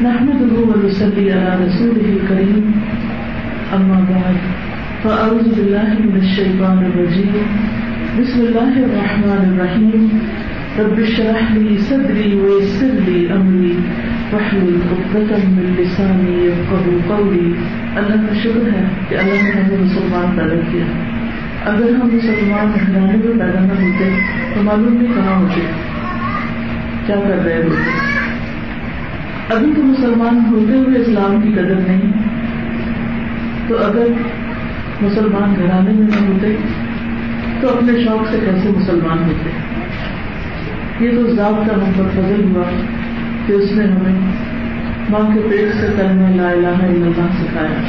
نحمده ونصلي على رسوله الكريم. أما بعد، فأعوذ بالله من الشيطان الرجيم. بسم الله الرحمن الرحيم. رب اشرح لي صدري ويسر لي أمري. واحلل عقدة من لساني يفقهوا قولي. اللہ کا شکر ہے کہ اللہ نے ہمیں مسلمان پیدا کیا اگر ہم مسلمان گھرانے میں پیدا نہ ہوتے تو معلوم نہیں کہاں ہوتے. کیا کر رہے ہوتے ابھی تو مسلمان ہوتے ہوئے اسلام کی قدر نہیں. تو اگر مسلمان گھرانے میں نہ ہوتے، تو اپنے شوق سے کیسے مسلمان ہوتے؟ یہ تو ضابطہ ہم پر فضل ہوا کہ اس نے ہمیں ماں کے پیٹ سے کرنے لا الہ الا اللہ سکھایا۔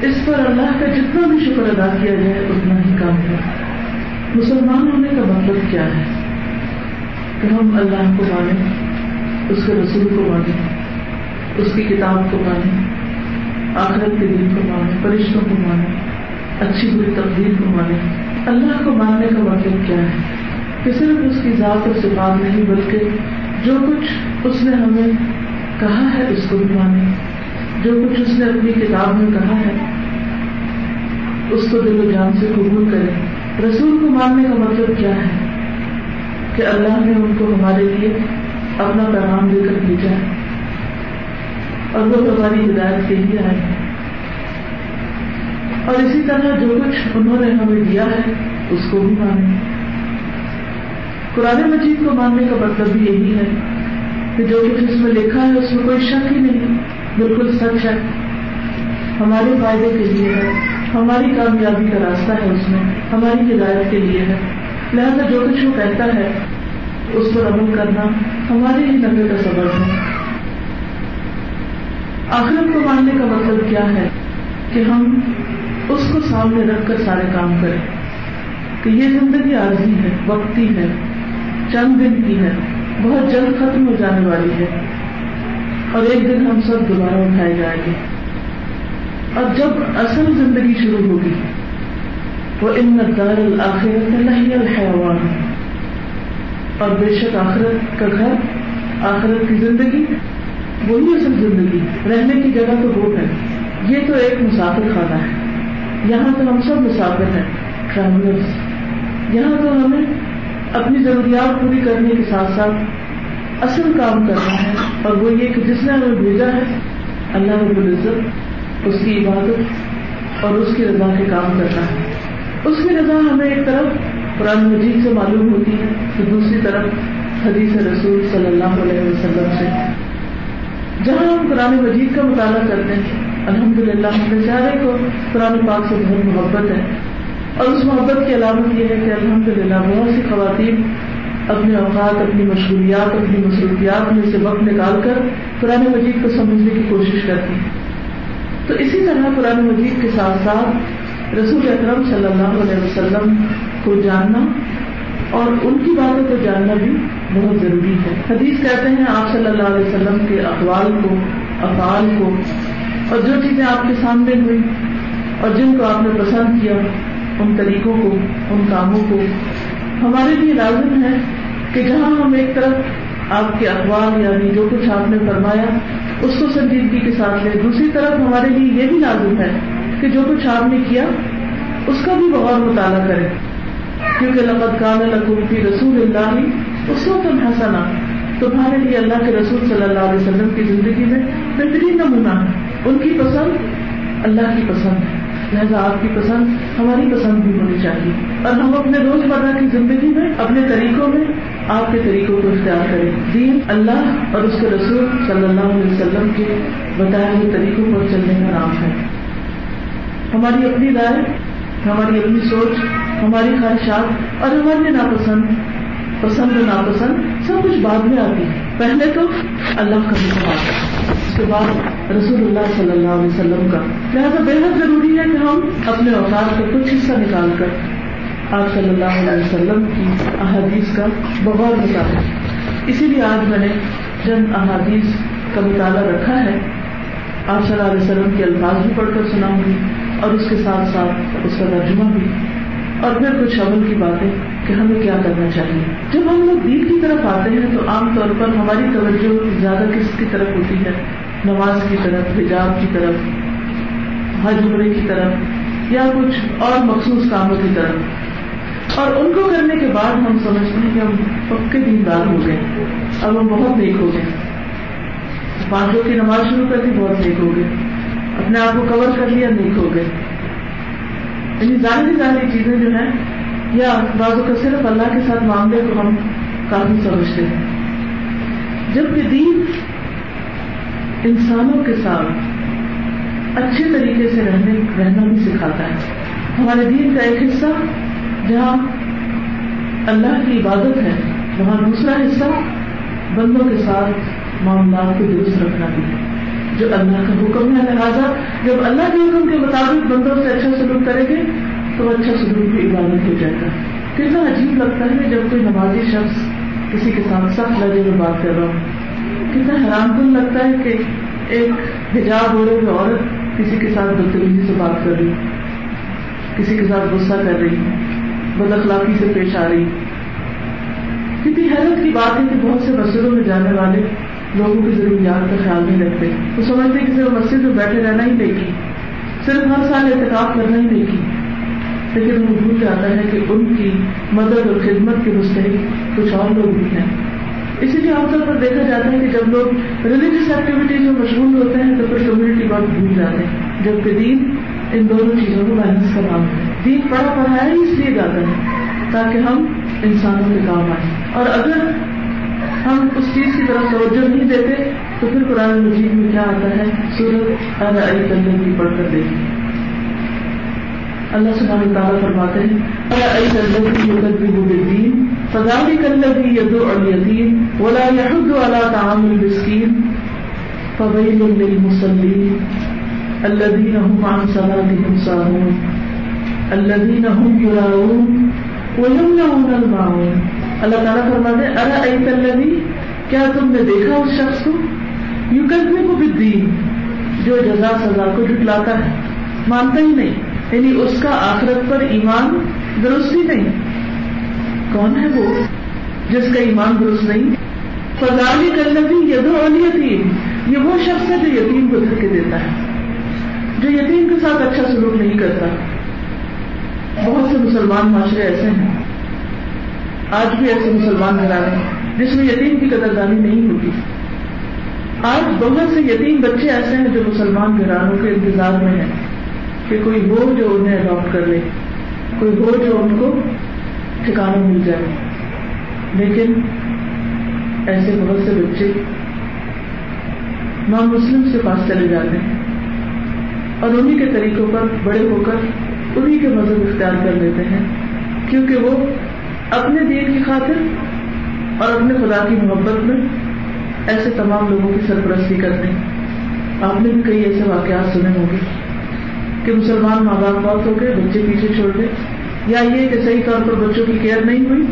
اس پر اللہ کا جتنا بھی شکر ادا کیا جائے اتنا ہی کام ہے۔ مسلمان ہونے کا مطلب کیا ہے؟ کہ ہم اللہ کو مانیں، اس کے رسول کو مانیں۔ اس کی کتاب کو مانیں، آخرت کے دن کو مانیں، فرشتوں کو مانیں، اچھی بری تقدیر کو مانیں۔ اللہ کو ماننے کا مطلب کیا ہے؟ کہ صرف اس کی ذات اور صفات نہیں، بلکہ جو کچھ اس نے ہمیں کہا ہے اس کو بھی مانے جو کچھ اس نے اپنی کتاب میں کہا ہے، اس کو دل و جان سے قبول کرے رسول کو ماننے کا مطلب کیا ہے؟ کہ اللہ نے ان کو ہمارے لیے اپنا پیغام دے کر بھیجا ہے۔ اور وہ ہماری ہدایت کے لیے آئے ہیں اور اسی طرح جو کچھ انہوں نے ہمیں دیا ہے، اس کو بھی مانے قرآن مجید کو ماننے کا مطلب بھی یہی ہے کہ جو کچھ اس میں لکھا ہے، اس میں کوئی شک ہی نہیں۔ بالکل سچ ہے۔ ہمارے فائدے کے لیے ہے۔ ہماری کامیابی کا راستہ ہے اس میں۔ ہماری ہدایت کے لیے ہے۔ لہٰذا جو کچھ وہ کہتا ہے، اس پر عمل کرنا ہمارے ہی نفے کا سبب ہے۔ آخرت کو ماننے کا مطلب کیا ہے کہ ہم اس کو سامنے رکھ کر سارے کام کریں۔ کہ یہ زندگی عارضی ہے، وقتی ہے، چند دن کی ہے، بہت جلد ختم ہو جانے والی ہے۔ اور ایک دن ہم سب دوبارہ اٹھائے جائیں گے۔ اور جب اصل زندگی شروع ہوگی، وہ ان دار الآخرت اللہ الحیوان۔ اور بے شک آخرت کا گھر، آخرت کی زندگی وہی اصل زندگی۔ رہنے کی جگہ تو وہ ہے۔ یہ تو ایک مسافر خانہ ہے۔ یہاں تو ہم سب مسافر ہیں ٹریولرس یہاں تو ہمیں اپنی ضروریات پوری کرنے کے ساتھ ساتھ اصل کام کرنا ہے۔ اور وہ یہ کہ جس نے ہمیں بھیجا ہے، اللہ رب العزت اس کی عبادت اور اس کی رضا کے کام کرنا ہے۔ اس کی رضا ہمیں ایک طرف قرآن مجید سے معلوم ہوتی ہے تو دوسری طرف حدیث رسول صلی اللہ علیہ وسلم سے۔ جہاں ہم قرآن مجید کا مطالعہ کرتے ہیں الحمد للہ ہم سارے کو قرآن پاک سے بہت محبت ہے۔ اور اس محبت کی علامت یہ ہے کہ الحمد للہ بہت سی خواتین اپنے اوقات، اپنی مشغولیات، اپنی مصروفیات میں سے وقت نکال کر قرآن مجید کو سمجھنے کی کوشش کرتی ہیں۔ تو اسی طرح قرآن مجید کے ساتھ ساتھ رسول اکرم صلی اللہ علیہ وسلم کو جاننا اور ان کی باتوں کو جاننا بھی بہت ضروری ہے۔ حدیث کہتے ہیں آپ صلی اللہ علیہ وسلم کے اقوال کو، افعال کو اور جو چیزیں آپ کے سامنے ہوئی اور جن کو آپ نے پسند کیا، ان طریقوں کو، ان کاموں کو۔ ہمارے لیے لازم ہے کہ جہاں ہم ایک طرف آپ کے اخبار یعنی جو کچھ آپ نے فرمایا، اس کو سنجیدگی کے ساتھ لیں۔ دوسری طرف ہمارے لیے یہ بھی لازم ہے کہ جو کچھ آپ نے کیا، اس کا بھی بغور مطالعہ کریں۔ کیونکہ لقد کان لکم فی رسول اللہ اس وقت حسنا تمہارے لیے اللہ کے رسول صلی اللہ علیہ وسلم کی زندگی میں بہترین نمونہ ان کی پسند اللہ کی پسند ہے۔ لہٰذا آپ کی پسند ہماری پسند بھی ہونی چاہیے۔ اور ہم اپنے روز مرہ کی زندگی میں، اپنے طریقوں میں آپ کے طریقوں کو اختیار کریں۔ دین اللہ اور اس کے رسول صلی اللہ علیہ وسلم کے بتائے ہوئے طریقوں پر چلنے کا نام ہے۔ ہماری اپنی رائے، ہماری اپنی سوچ ہماری خواہشات اور ہماری ناپسند، پسند و ناپسند سب کچھ بعد میں آتی ہے۔ پہلے تو اللہ کا حکم آتا ہے اس کے بعد رسول اللہ صلی اللہ علیہ وسلم کا۔ لہٰذا بے حد ضروری ہے کہ ہم اپنے اوقات کا کچھ حصہ نکال کر آپ صلی اللہ علیہ وسلم کی احادیث کا بغور مطالعہ اسی لیے آج میں نے جن احادیث کا مطالعہ رکھا ہے، آپ صلی اللہ علیہ وسلم کے الفاظ بھی پڑھ کر سناؤں گی اور اس کے ساتھ ساتھ اس کا ترجمہ بھی۔ اور پھر کچھ عمل کی باتیں کہ ہمیں کیا کرنا چاہیے۔ جب ہم لوگ دین کی طرف آتے ہیں تو عام طور پر ہماری توجہ زیادہ کس کی طرف ہوتی ہے؟ نماز کی طرف، حجاب کی طرف، حج عمرے کی طرف، یا کچھ اور مخصوص کاموں کی طرف۔ اور ان کو کرنے کے بعد ہم سمجھتے ہیں کہ ہم پکے دیندار ہو گئے اب ہم بہت نیک ہو گئے۔ پانچوں کی نماز شروع کر دی، بہت نیک ہو گئے۔ اپنے آپ کو کور کر لیا، نیک ہو گئے۔ یعنی ظاہری ظاہری چیزیں جو ہیں، یا بازو کا صرف اللہ کے ساتھ معاملے کو ہم کافی سمجھتے ہیں۔ جبکہ دین انسانوں کے ساتھ اچھے طریقے سے رہنے، رہنا بھی سکھاتا ہے۔ ہمارے دین کا ایک حصہ، جہاں اللہ کی عبادت ہے، وہاں دوسرا حصہ بندوں کے ساتھ معاملات کو درست رکھنا بھی ہے۔ جو اللہ کا حکم ہے لہٰذا جب اللہ کے حکم کے مطابق بندوں سے اچھا سلوک کریں گے، تو اچھا سلوک کی عبادت ہو جائے گا۔ کتنا عجیب لگتا ہے جب کوئی نمازی شخص کسی کے ساتھ سخت لگے میں بات کر رہا ہوں کتنا حیران کن لگتا ہے کہ ایک حجاب ہو رہی عورت کسی کے ساتھ بدتمیزی سے بات کر رہی کسی کے ساتھ غصہ کر رہی بد اخلاقی سے پیش آ رہی کتنی حیرت کی بات ہے کہ بہت سے مسجدوں میں جانے والے لوگوں کی ضروریات کا خیال نہیں رکھتے۔ وہ سمجھتے کہ صرف مسجد میں بیٹھے رہنا ہی نہیں۔ کی صرف ہر سال احتکاب کرنا ہی نہیں۔ کی لیکن وہ بھول جاتا ہے کہ ان کی مدد اور خدمت کے مستحق کچھ اور لوگ بھی ہیں۔ اسی لیے عام طور پر دیکھا جاتا ہے کہ جب لوگ ریلیجیس ایکٹیویٹیز میں مشغول ہوتے ہیں تو پھر کمیونٹی بہت بھول جاتے ہیں۔ جبکہ دین ان دونوں چیزوں کو بیلنس کا نام ہے۔ دین پڑھا پڑھایا ہی اس لیے جاتا ہے تاکہ ہم انسانوں کے کام آئیں۔ اور اگر ہم اس چیز کی طرف توجہ نہیں دیتے، تو پھر قرآن مجید میں کیا آتا ہے؟ سورت ارے کی پڑھ کر دیکھیں۔ اللہ سبحانہ تعالیٰ فرماتے ہیں علی کرنے کی یقت بھی وہ دین فضالی کرنے فذلك الذي يدعو اليتيم ولا يحض على طعام المسكين فويل للمصلين الذين هم عن صلاتهم ساهون الذين هم يراؤون ويمنعون الماعون۔ اللہ تعالیٰ فرماتے ہیں، ارا ایت الذی؟ کیا تم نے دیکھا اس شخص کو؟ یو کرنے کو بالدین جو جزا سزا کو جھٹلاتا ہے۔ مانتا ہی نہیں یعنی اس کا آخرت پر ایمان درست ہی نہیں۔ کون ہے وہ جس کا ایمان درست نہیں؟ فضالی کرنبی یدو یتیم یہ وہ شخص ہے جو یتیم کو دھکے دیتا ہے، جو یتیم کے ساتھ اچھا سلوک نہیں کرتا۔ بہت سے مسلمان معاشرے ایسے ہیں۔ آج بھی ایسے مسلمان گھرانے ہیں جس میں یتیم کی قدردانی نہیں ہوتی۔ آج بہت سے یتیم بچے ایسے ہیں جو مسلمان گھرانوں کے انتظار میں ہیں کہ کوئی ہو جو انہیں اڈاپٹ کر لے، کوئی ہو جو ان کو ٹھکانا مل جائے۔ لیکن ایسے بہت سے بچے نان مسلم کے پاس چلے جاتے ہیں اور انہیں کے طریقوں پر بڑے ہو کر انہیں کے مذہب اختیار کر لیتے ہیں، کیونکہ وہ اپنے دین کی خاطر اور اپنے خدا کی محبت میں ایسے تمام لوگوں کی سرپرستی کرتے ہیں آپ نے بھی کئی ایسے واقعات سنے ہوں گے کہ مسلمان ماں باپ بہت ہو گئے، بچے پیچھے چھوڑ گئے۔ یا یہ کہ صحیح طور پر بچوں کی کیئر نہیں ہوئی،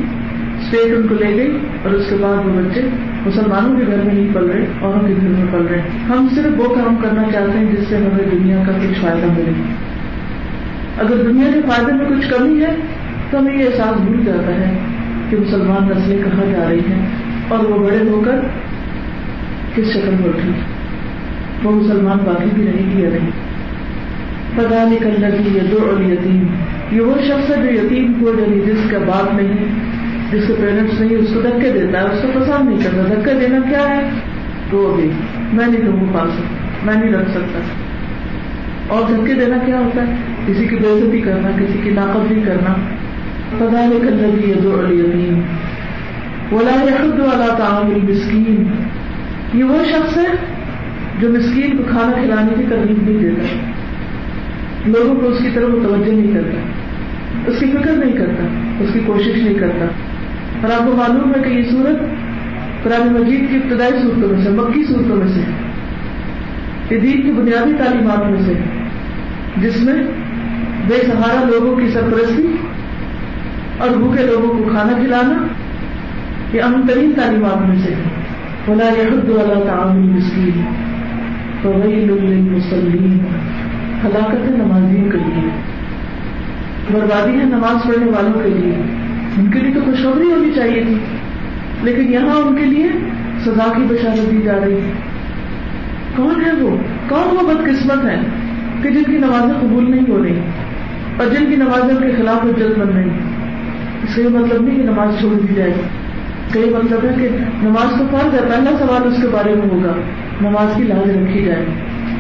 اسٹیٹ ان کو لے گئی اور اس کے بعد وہ بچے مسلمانوں کے گھر میں نہیں پل رہے اوروں کے گھر میں پل رہے۔ ہم صرف وہ کام کرنا چاہتے ہیں جس سے ہمیں دنیا کا کچھ فائدہ ملے۔ اگر دنیا کے فائدے میں کچھ کمی ہے تو ہمیں یہ احساس بھول جاتا ہے کہ مسلمان نسلیں کہاں جا رہی ہیں اور وہ بڑے ہو کر کس شکل میں اٹھی؟ وہ مسلمان باقی بھی نہیں کیا نہیں پتا نہیں؟ کرنا کی دو اور یتیم یہ وہ شخص ہے جو یتیم کو یعنی جس کا باپ نہیں، جس کے پیرنٹس نہیں، اس کو دھکے دیتا ہے، اس کو پسند نہیں کرتا۔ دھکے دینا کیا ہے؟ تو ابھی میں نہیں تم کو پال سکتا میں نہیں رکھ سکتا۔ اور دھکے دینا کیا ہوتا ہے؟ کسی کی بےزتی کرنا، کسی کی ناقدری کرنا۔ پتا نہیں کرنا بھی یہ دو یتیم بولا خود یہ وہ شخص ہے جو مسکین کو کھانا کھلانے کی ترغیب نہیں دیتا. لوگوں کو اس کی طرف متوجہ نہیں کرتا. اس کی فکر نہیں کرتا. اس کی کوشش نہیں کرتا. اور آپ کو معلوم ہے کہ یہ سورت قرآن مجید کی ابتدائی صورتوں میں سے، مکی صورتوں میں سے یہ دین کی بنیادی تعلیمات میں سے جس میں بے سہارا لوگوں کی سرپرستی اور بھوکے لوگوں کو کھانا کھلانا یہ اہم ترین تعلیمات میں سے۔ بلا یحد والا تعاون مسکین فویل للمصلین ہلاکت نمازیوں کے لیے۔ بربادی ہے نماز پڑھنے والوں کے لیے۔ ان کے لیے تو خوشخبری ہونی چاہیے تھی۔ لیکن یہاں ان کے لیے سزا کی بشارت دی جا رہی ہے۔ کون ہے وہ؟ کون وہ بدقسمت ہے کہ جن کی نمازیں قبول نہیں ہو رہی اور جن کی نمازیں ان کے خلاف حجت بن رہی اس کا یہ مطلب نہیں کہ نماز چھوڑ دی جائے کا یہ مطلب ہے کہ نماز تو فرض ہے، پہلا سوال اس کے بارے میں ہوگا، نماز کی لاز رکھی جائے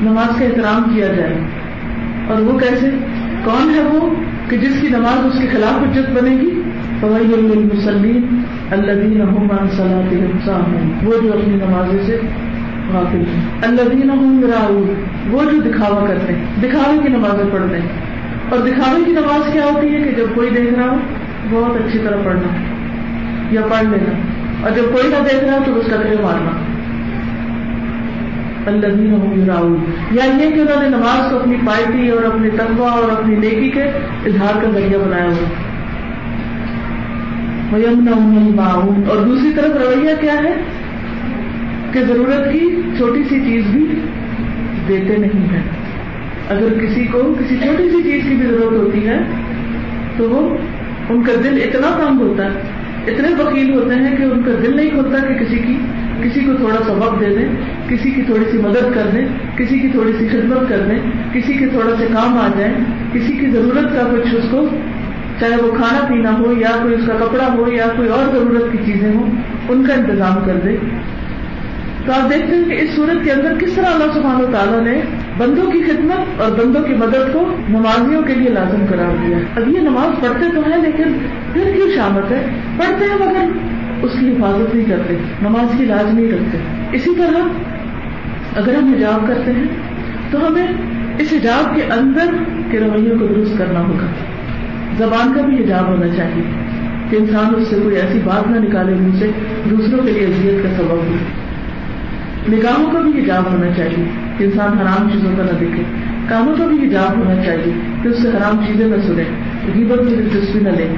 نماز کا احترام کیا جائے اور وہ کیسے؟ کون ہے وہ کہ جس کی نماز اس کے خلاف حجت بنے گی؟ المسلم اللہ صلاح وہ جو اپنی نمازوں سے غافل ہیں۔ اللہ وہ جو دکھاوا کرتے ہیں۔ دکھاوے کی نمازیں پڑھتے ہیں۔ اور دکھاوے کی نماز کیا ہوتی ہے کہ جب کوئی دیکھ رہا ہو بہت اچھی طرح پڑھنا یا پڑھ لینا۔ اور جب کوئی نہ دیکھ رہا تو اس ٹکرے مارنا۔ اللہ راؤ یا یہ کہ انہوں نے نماز کو اپنی پارٹی اور اپنی تنخواہ اور اپنی نیکی کے اظہار کا ذریعہ بنایا ہوا۔ اور دوسری طرف رویہ کیا ہے؟ کہ ضرورت کی چھوٹی سی چیز بھی دیتے نہیں ہیں۔ اگر کسی کو کسی چھوٹی سی چیز کی بھی ضرورت ہوتی ہے تو وہ ان کا دل اتنا کام ہوتا ہے، اتنے وکیل ہوتے ہیں کہ ان کا دل نہیں ہوتا کہ کسی کی، کسی کو تھوڑا سا وقت دے دیں، کسی کی تھوڑی سی مدد کر دیں، کسی کی تھوڑی سی خدمت کر دیں، کسی کے تھوڑا سے کام آ جائیں، کسی کی ضرورت کا کچھ اس کو، چاہے وہ کھانا پینا ہو یا کوئی اس کا کپڑا ہو یا کوئی اور ضرورت کی چیزیں ہوں، ان کا انتظام کر دے تو آپ دیکھتے ہیں کہ اس صورت کے اندر کس طرح اللہ سبحانہ و تعالیٰ نے بندوں کی خدمت اور بندوں کی مدد کو نمازیوں کے لیے لازم قرار دیا اب یہ نماز پڑھتے تو ہیں لیکن پھر کیوں شامت ہے؟ پڑھتے ہیں مگر اس کی حفاظت نہیں کرتے، نماز کی لاز نہیں رکھتے۔ اسی طرح اگر ہم حجاب کرتے ہیں تو ہمیں اس حجاب کے اندر کے رویوں کو درست کرنا ہوگا۔ زبان کا بھی حجاب ہونا چاہیے کہ انسان اس سے کوئی ایسی بات نہ نکالے منہ سے دوسروں کے لیے اذیت کا سبب ہو۔ نگاہوں کا بھی حجاب ہونا چاہیے کہ انسان حرام چیزوں کا نہ دیکھے، کاموں کا بھی حجاب ہونا چاہیے کہ اس سے حرام چیزیں نہ سنیں غیبت میں دلچسپی نہ لیں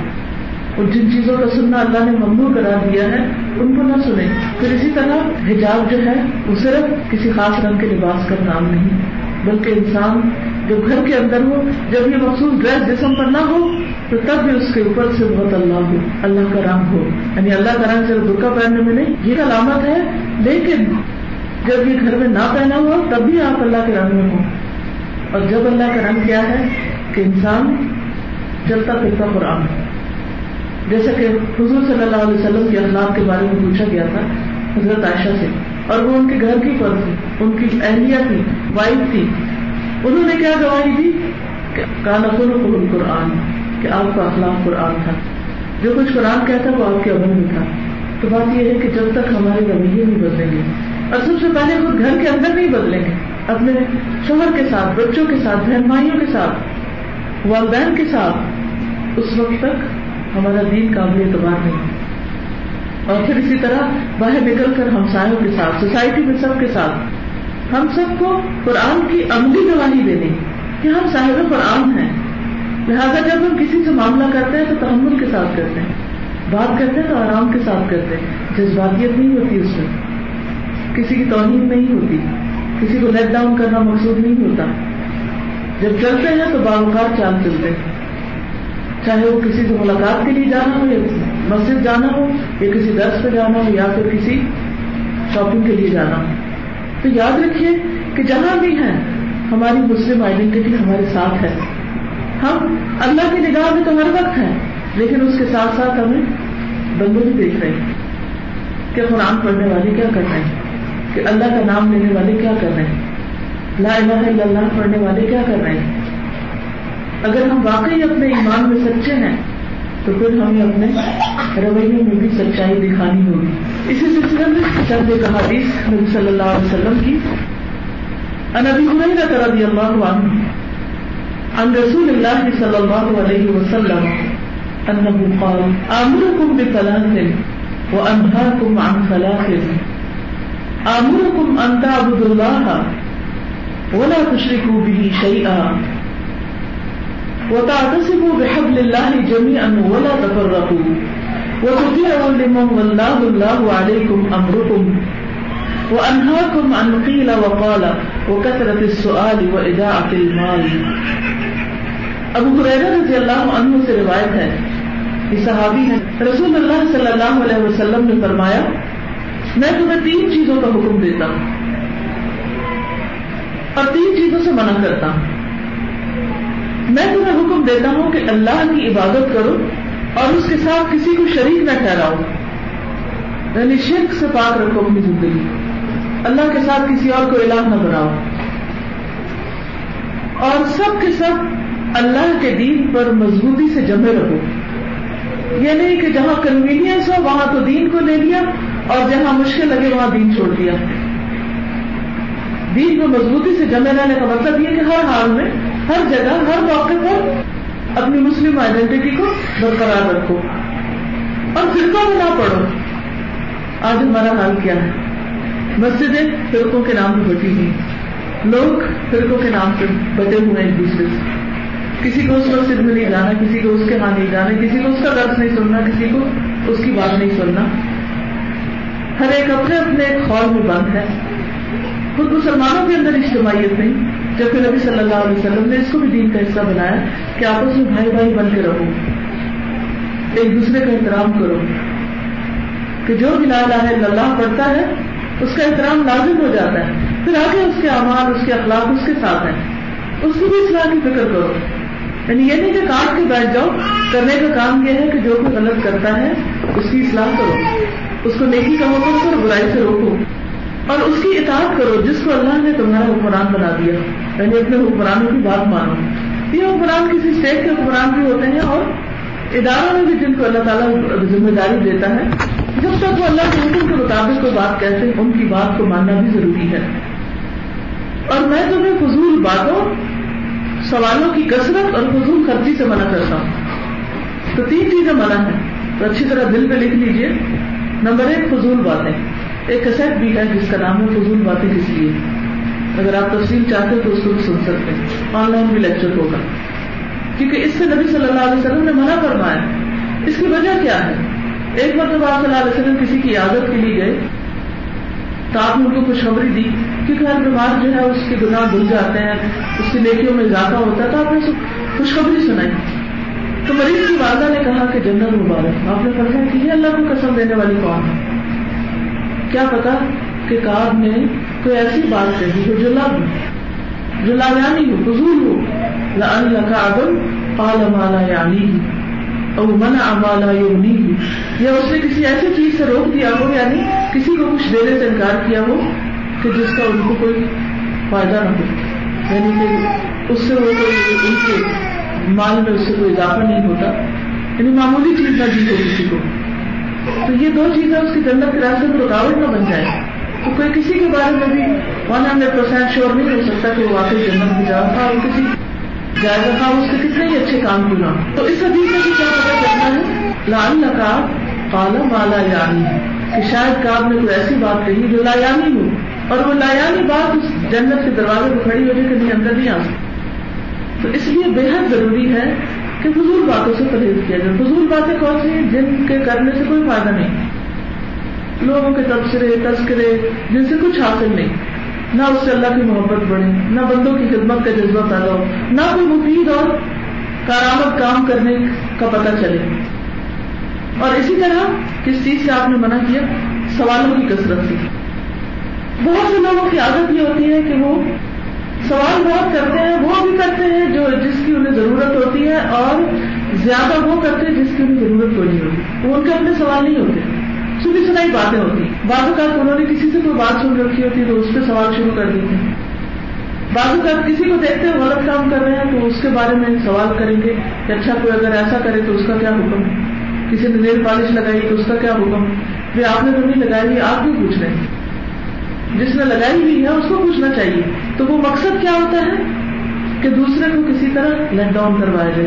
اور جن چیزوں کا سننا اللہ نے ممنوع کرا دیا ہے، ان کو نہ سنیں پھر اسی طرح حجاب جو ہے، وہ صرف کسی خاص رنگ کے لباس کا نام نہیں، بلکہ انسان جب گھر کے اندر ہو، جب یہ مخصوص ڈریس جسم پر نہ ہو، تو تب بھی اس کے اوپر سے بہت اللہ ہو، اللہ کا رنگ ہو۔ یعنی اللہ کا رنگ صرف برقع پہننے میں نہیں، یہ علامت ہے، لیکن جب یہ گھر میں نہ پہنا ہوا، تب بھی آپ اللہ کے رنگ میں ہوں۔ اور جب اللہ کا رنگ کیا ہے کہ انسان چلتا پھرتا قرآن جیسا کہ حضور صلی اللہ علیہ وسلم کے اخلاق کے بارے میں پوچھا گیا تھا، حضرت عائشہ سے۔ اور وہ ان کے گھر کی پر تھی، ان کی اہلیہ تھی وائف تھی۔ انہوں نے کیا گواہی دی؟ کانا کو قرآن، کہ آپ کا اخلاق قرآن تھا۔ جو کچھ قرآن کہتا وہ آپ کے عمل میں تھا۔ تو بات یہ ہے کہ جب تک ہمارے رویے نہیں بدلیں گے اور سب سے پہلے خود گھر کے اندر نہیں بدلیں گے۔ اپنے شوہر کے ساتھ، بچوں کے ساتھ بہن بھائیوں کے ساتھ، والدین کے ساتھ۔ اس وقت تک ہمارا دین قابل اعتبار نہیں اور پھر اسی طرح باہر نکل کر ہمسایوں کے ساتھ، سوسائٹی میں سب کے ساتھ ہم سب کو قرآن کی عملی گواہی دینی کہ ہم صاحب قرآن ہیں۔ لہٰذا جب ہم کسی سے معاملہ کرتے ہیں تو تحمل کے ساتھ کرتے ہیں، بات کرتے ہیں تو آرام کے ساتھ کرتے ہیں، جذباتیت نہیں ہوتی اس میں۔ کسی کی توہین نہیں ہوتی، کسی کو لیٹ ڈاؤن کرنا مقصود نہیں ہوتا۔ جب چلتے ہیں تو باوقات چال چلتے ہیں۔ چاہے وہ کسی سے ملاقات کے لیے جانا ہو یا مسجد جانا ہو، یا کسی درس پہ جانا ہو، یا پھر کسی شاپنگ کے لیے جانا ہو۔ تو یاد رکھیے کہ جہاں بھی ہیں، ہماری مسلم آئیڈینٹی ہمارے ساتھ ہے۔ ہم اللہ کی نگاہ میں تو ہر وقت ہیں، لیکن اس کے ساتھ ساتھ ہمیں بندوں بھی دیکھ رہے ہیں کہ قرآن پڑھنے والے کیا کر رہے ہیں۔ کہ اللہ کا نام لینے والے کیا کر رہے ہیں؟ لا الہ الا اللہ پڑھنے والے کیا کر رہے ہیں؟ اگر ہم واقعی اپنے ایمان میں سچے ہیں، تو پھر ہمیں اپنے رویے میں بھی سچائی دکھانی ہوگی۔ اسی سلسلے میں چند ایک حدیث نبی صلی اللہ علیہ وسلم کی۔ نبی حمیرہ رضی اللہ عنہ، عن رسول اللہ صلی اللہ علیہ وسلم انه قال امركم بثلاث وانهاكم عن ثلاث امركم ان تعبدوا الله ولا تشركوا به شيئا وتعتصموا بحبل الله جميعا ولا تفرقوا وتطيعوا لمن والله الله عليكم امركم وانهاكم عن قيل وقال وكثرة السؤال واذاعة المال ابو حریرہ رضی اللہ عنہ سے روایت ہے یہ صحابی ہے رسول اللہ صلی اللہ علیہ وسلم نے فرمایا میں تمہیں تین چیزوں کا حکم دیتا ہوں اور تین چیزوں سے منع کرتا ہوں۔ میں تمہیں حکم دیتا ہوں کہ اللہ کی عبادت کرو اور اس کے ساتھ کسی کو شریک نہ ٹھہراؤ۔ یعنی شرک سے پاک رکھو اپنی زندگی۔ اللہ کے ساتھ کسی اور کو الہ نہ بناؤ۔ اور سب کے سب اللہ کے دین پر مضبوطی سے جمے رہو۔ یہ نہیں کہ جہاں کنوینئنس ہو، وہاں تو دین کو لے لیا۔ اور جہاں مشکل لگے وہاں دین چھوڑ دیا۔ دین کو مضبوطی سے جمے رہنے کا مطلب یہ کہ ہر حال میں، ہر جگہ، ہر موقع پر اپنی مسلم آئیڈینٹی کو برقرار رکھو۔ اور فرقوں میں نہ پڑھو۔ آج ہمارا حال کیا ہے؟ مسجدیں فرقوں کے نام پہ بٹی ہوئی لوگ فرقوں کے نام پہ بٹے ہوئے ایک دوسرے سے۔ کسی کو اس مسجد میں نہیں جانا، کسی کو اس کے ہاں نہیں جانا، کسی کو اس کا درد نہیں سننا، کسی کو اس کی بات نہیں سننا۔ ہر ایک اپنے اپنے ایک ہال میں بند ہے۔ خود مسلمانوں کے اندر اجتماعیت نہیں، جبکہ نبی صلی اللہ علیہ وسلم نے اس کو بھی دین کا حصہ بنایا کہ آپس میں بھائی بھائی بن کے رہو، ایک دوسرے کا احترام کرو۔ کہ جو بھی لا الہ الا اللہ پڑھتا ہے، اس کا احترام لازم ہو جاتا ہے۔ پھر آگے اس کے اعمال، اس کے اخلاق اس کے ساتھ ہیں۔ اس کی بھی اصلاح کی فکر کرو۔ یعنی یہ نہیں کہ کاٹ کے بیٹھ جاؤ، کرنے کا کام یہ ہے کہ جو کوئی غلط کرتا ہے، اس کی اصلاح کرو۔ اس کو نیکی کا موقع کرو برائی سے روکو اور اس کی اطاعت کرو جس کو اللہ نے تمہارا حکمران بنا دیا۔ یعنی اپنے حکمرانوں کی بات مانو۔ یہ حکمران کسی اسٹیٹ کے حکمران بھی ہوتے ہیں اور اداروں میں بھی جن کو اللہ تعالیٰ ذمہ داری دیتا ہے، جب تک وہ اللہ کے حکم کے مطابق کوئی بات کہتے ہیں، ان کی بات کو ماننا بھی ضروری ہے۔ اور میں تمہیں فضول باتوں، سوالوں کی کثرت اور فضول خرچی سے منع کرتا ہوں۔ تو تین چیزیں منع ہیں۔ تو اچھی طرح دل پہ لکھ لیجیے۔ نمبر ایک، فضول باتیں. ایک کسیٹ بھی ہے، جس کا نام ہے فضول باتیں کس لیے اگر آپ تفصیل چاہتے تو اس کو بھی سن سکتے ہیں. آن لائن بھی لیکچر ہوگا. کیونکہ اس سے نبی صلی اللہ علیہ وسلم نے منع فرمایا. اس کی وجہ کیا ہے؟ ایک مرتبہ آپ صلی اللہ علیہ وسلم کسی کی عادت کے لیے گئے. تو آپ نے ان کو خوشخبری دی. کیونکہ ہر بیمار جو ہے، اس کے گناہ دھل جاتے ہیں. اس کی نیکیوں میں اضافہ ہوتا ہے. تو آپ نے خوشخبری سنائی. تو مریض کی والدہ نے کہا کہ جنرل مبارک، آپ نے پڑھا کہ یہ اللہ کو قسم دینے والی کون ہے؟ کیا پتا کہ کاب نے کوئی ایسی بات کہی ہو جو لب جو لایانی ہو، فضول ہو۔ اللہ کا عدم قال مالا یعنی او منع مالا یونی یا اس نے کسی ایسی چیز سے روک دیا ہو یعنی کسی کو کچھ دینے سے انکار کیا ہو کہ جس کا ان کو کوئی فائدہ نہ ہو۔ یعنی کہ اس سے وہ کوئی ان کے مال میں اس سے کوئی اضافہ نہیں ہوتا یعنی معمولی چیز نہ دی ہو کسی کو۔ تو یہ دو چیزیں اس کی جنت کے راستے میں رکاوٹ نہ بن جائے تو کوئی کسی کے بارے میں بھی ون ہنڈریڈ پرسینٹ شیور نہیں ہو سکتا کہ وہ واقعی جنت میں جا تھا اور کسی جائزہ تھا، اس کے کتنے ہی اچھے کام کیوں نہ تو اس حدیث میں بھی کیا پتا کرنا ہے لال نقاب کالا مالا یعنی۔ کہ شاید کاب نے کوئی ایسی بات کہی جو لایانی ہو۔ اور وہ لایانی بات اس جنت کے دروازے پہ کھڑی ہو جائے کہ نہیں، اندر نہیں آ سکتی۔ تو اس لیے بے حد ضروری ہے کہ فضول باتوں سے پرہیز کیا جائے۔ فضول باتیں کون سی ہیں جن کے کرنے سے کوئی فائدہ نہیں؟ لوگوں کے تبصرے، تذکرے، جن سے کچھ حاصل نہیں۔ نہ اس سے اللہ کی محبت بڑھے، نہ بندوں کی خدمت کا جذبہ پیدا ہو، نہ کوئی مفید اور کارآمد کام کرنے کا پتہ چلے۔ اور اسی طرح کس چیز سے آپ نے منع کیا؟ سوالوں کی کثرت سے۔ بہت سے لوگوں کی عادت یہ ہوتی ہے کہ وہ سوال بہت کرتے ہیں، وہ بھی کرتے ہیں جو جس کی انہیں ضرورت ہوتی ہے اور زیادہ وہ کرتے ہیں جس کی انہیں ضرورت کوئی نہیں ہوتی۔ وہ ان کے اپنے سوال نہیں ہوتے۔ سنی سنائی باتیں ہوتی۔ بعض اوقات انہوں نے کسی سے کوئی بات سن رکھی ہوتی تو اس پہ سوال شروع کر دیتے ہیں۔ بعض اوقات کسی کو دیکھتے ہیں، غلط کام کر رہے ہیں تو اس کے بارے میں سوال کریں گے کہ اچھا کوئی اگر ایسا کرے تو اس کا کیا حکم؟ ہے کسی نے نیل پالش لگائی تو اس کا کیا حکم؟ ہے آپ نے تو نہیں لگائی آپ بھی پوچھ رہے ہیں۔ جس نے لگائی ہوئی ہے اس کو پوچھنا چاہیے۔ تو وہ مقصد کیا ہوتا ہے؟ کہ دوسرے کو کسی طرح لیٹ ڈاؤن کروایا جائے۔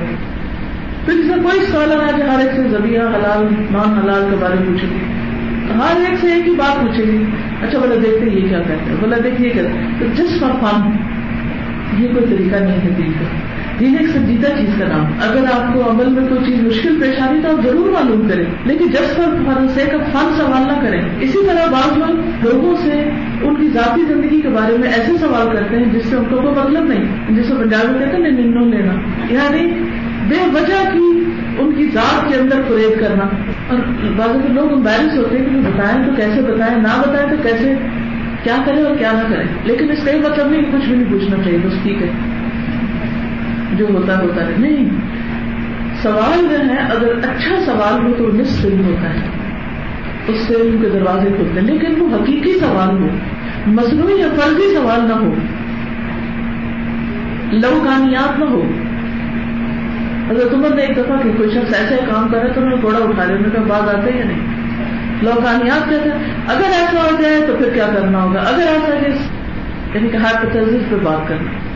پھر جس میں کوئی اسکالر ہے جو ہر ایک سے زبیہ حلال، نان حلال کے بارے میں پوچھے گی ہر ایک سے ایک ہی بات پوچھے گی اچھا بولا دیکھتے یہ کیا کہتے ہیں؟ بولا دیکھیے کہتے تو جسٹ فار فن، یہ کوئی طریقہ نہیں ہے دین کا۔ دین ایک سنجیدہ چیز کا نام۔ اگر آپ کو عمل میں کوئی چیز مشکل پیش آتی تو آپ ضرور معلوم کریں۔ لیکن جس پر سے کا فن سوال نہ کریں، اسی طرح بعض لوگ لوگوں سے ان کی ذاتی زندگی کے بارے میں ایسے سوال کرتے ہیں جس سے ان کو کوئی مطلب نہیں، جس پنجاب میں کہتے ہیں ننو لینا یعنی بے وجہ کی ان کی ذات کے اندر فریب کرنا۔ اور بعض لوگ امبیرس ہوتے ہیں کہ بتائیں تو کیسے بتائیں، نہ بتائیں تو کیسے، کیا کرے اور کیا نہ کرے لیکن اس کا یہ مطلب نہیں کچھ بھی نہیں پوچھنا چاہیے، بس ٹھیک ہے۔ جو ہوتا ہے ہوتا ہے۔ نہیں۔ سوال جو ہے، اگر اچھا سوال ہو تو نصف علم ہوتا ہے۔ اس سے علم کے دروازے کھلتے ہیں۔ لیکن وہ حقیقی سوال ہو مصنوعی یا فرضی سوال نہ ہو لو کامیاب نہ ہو۔ اگر تمہیں نے ایک دفعہ کہ کوئی شخص ایسا کام کرے تو میں تھوڑا اٹھا لوں کا بعد آتے یا نہیں؟ لوکانیات کہتے ہیں اگر ایسا ہو جائے تو پھر کیا کرنا ہوگا؟ اگر ایسا کہ یعنی کہ ہائپوتھس پہ بات کرنا۔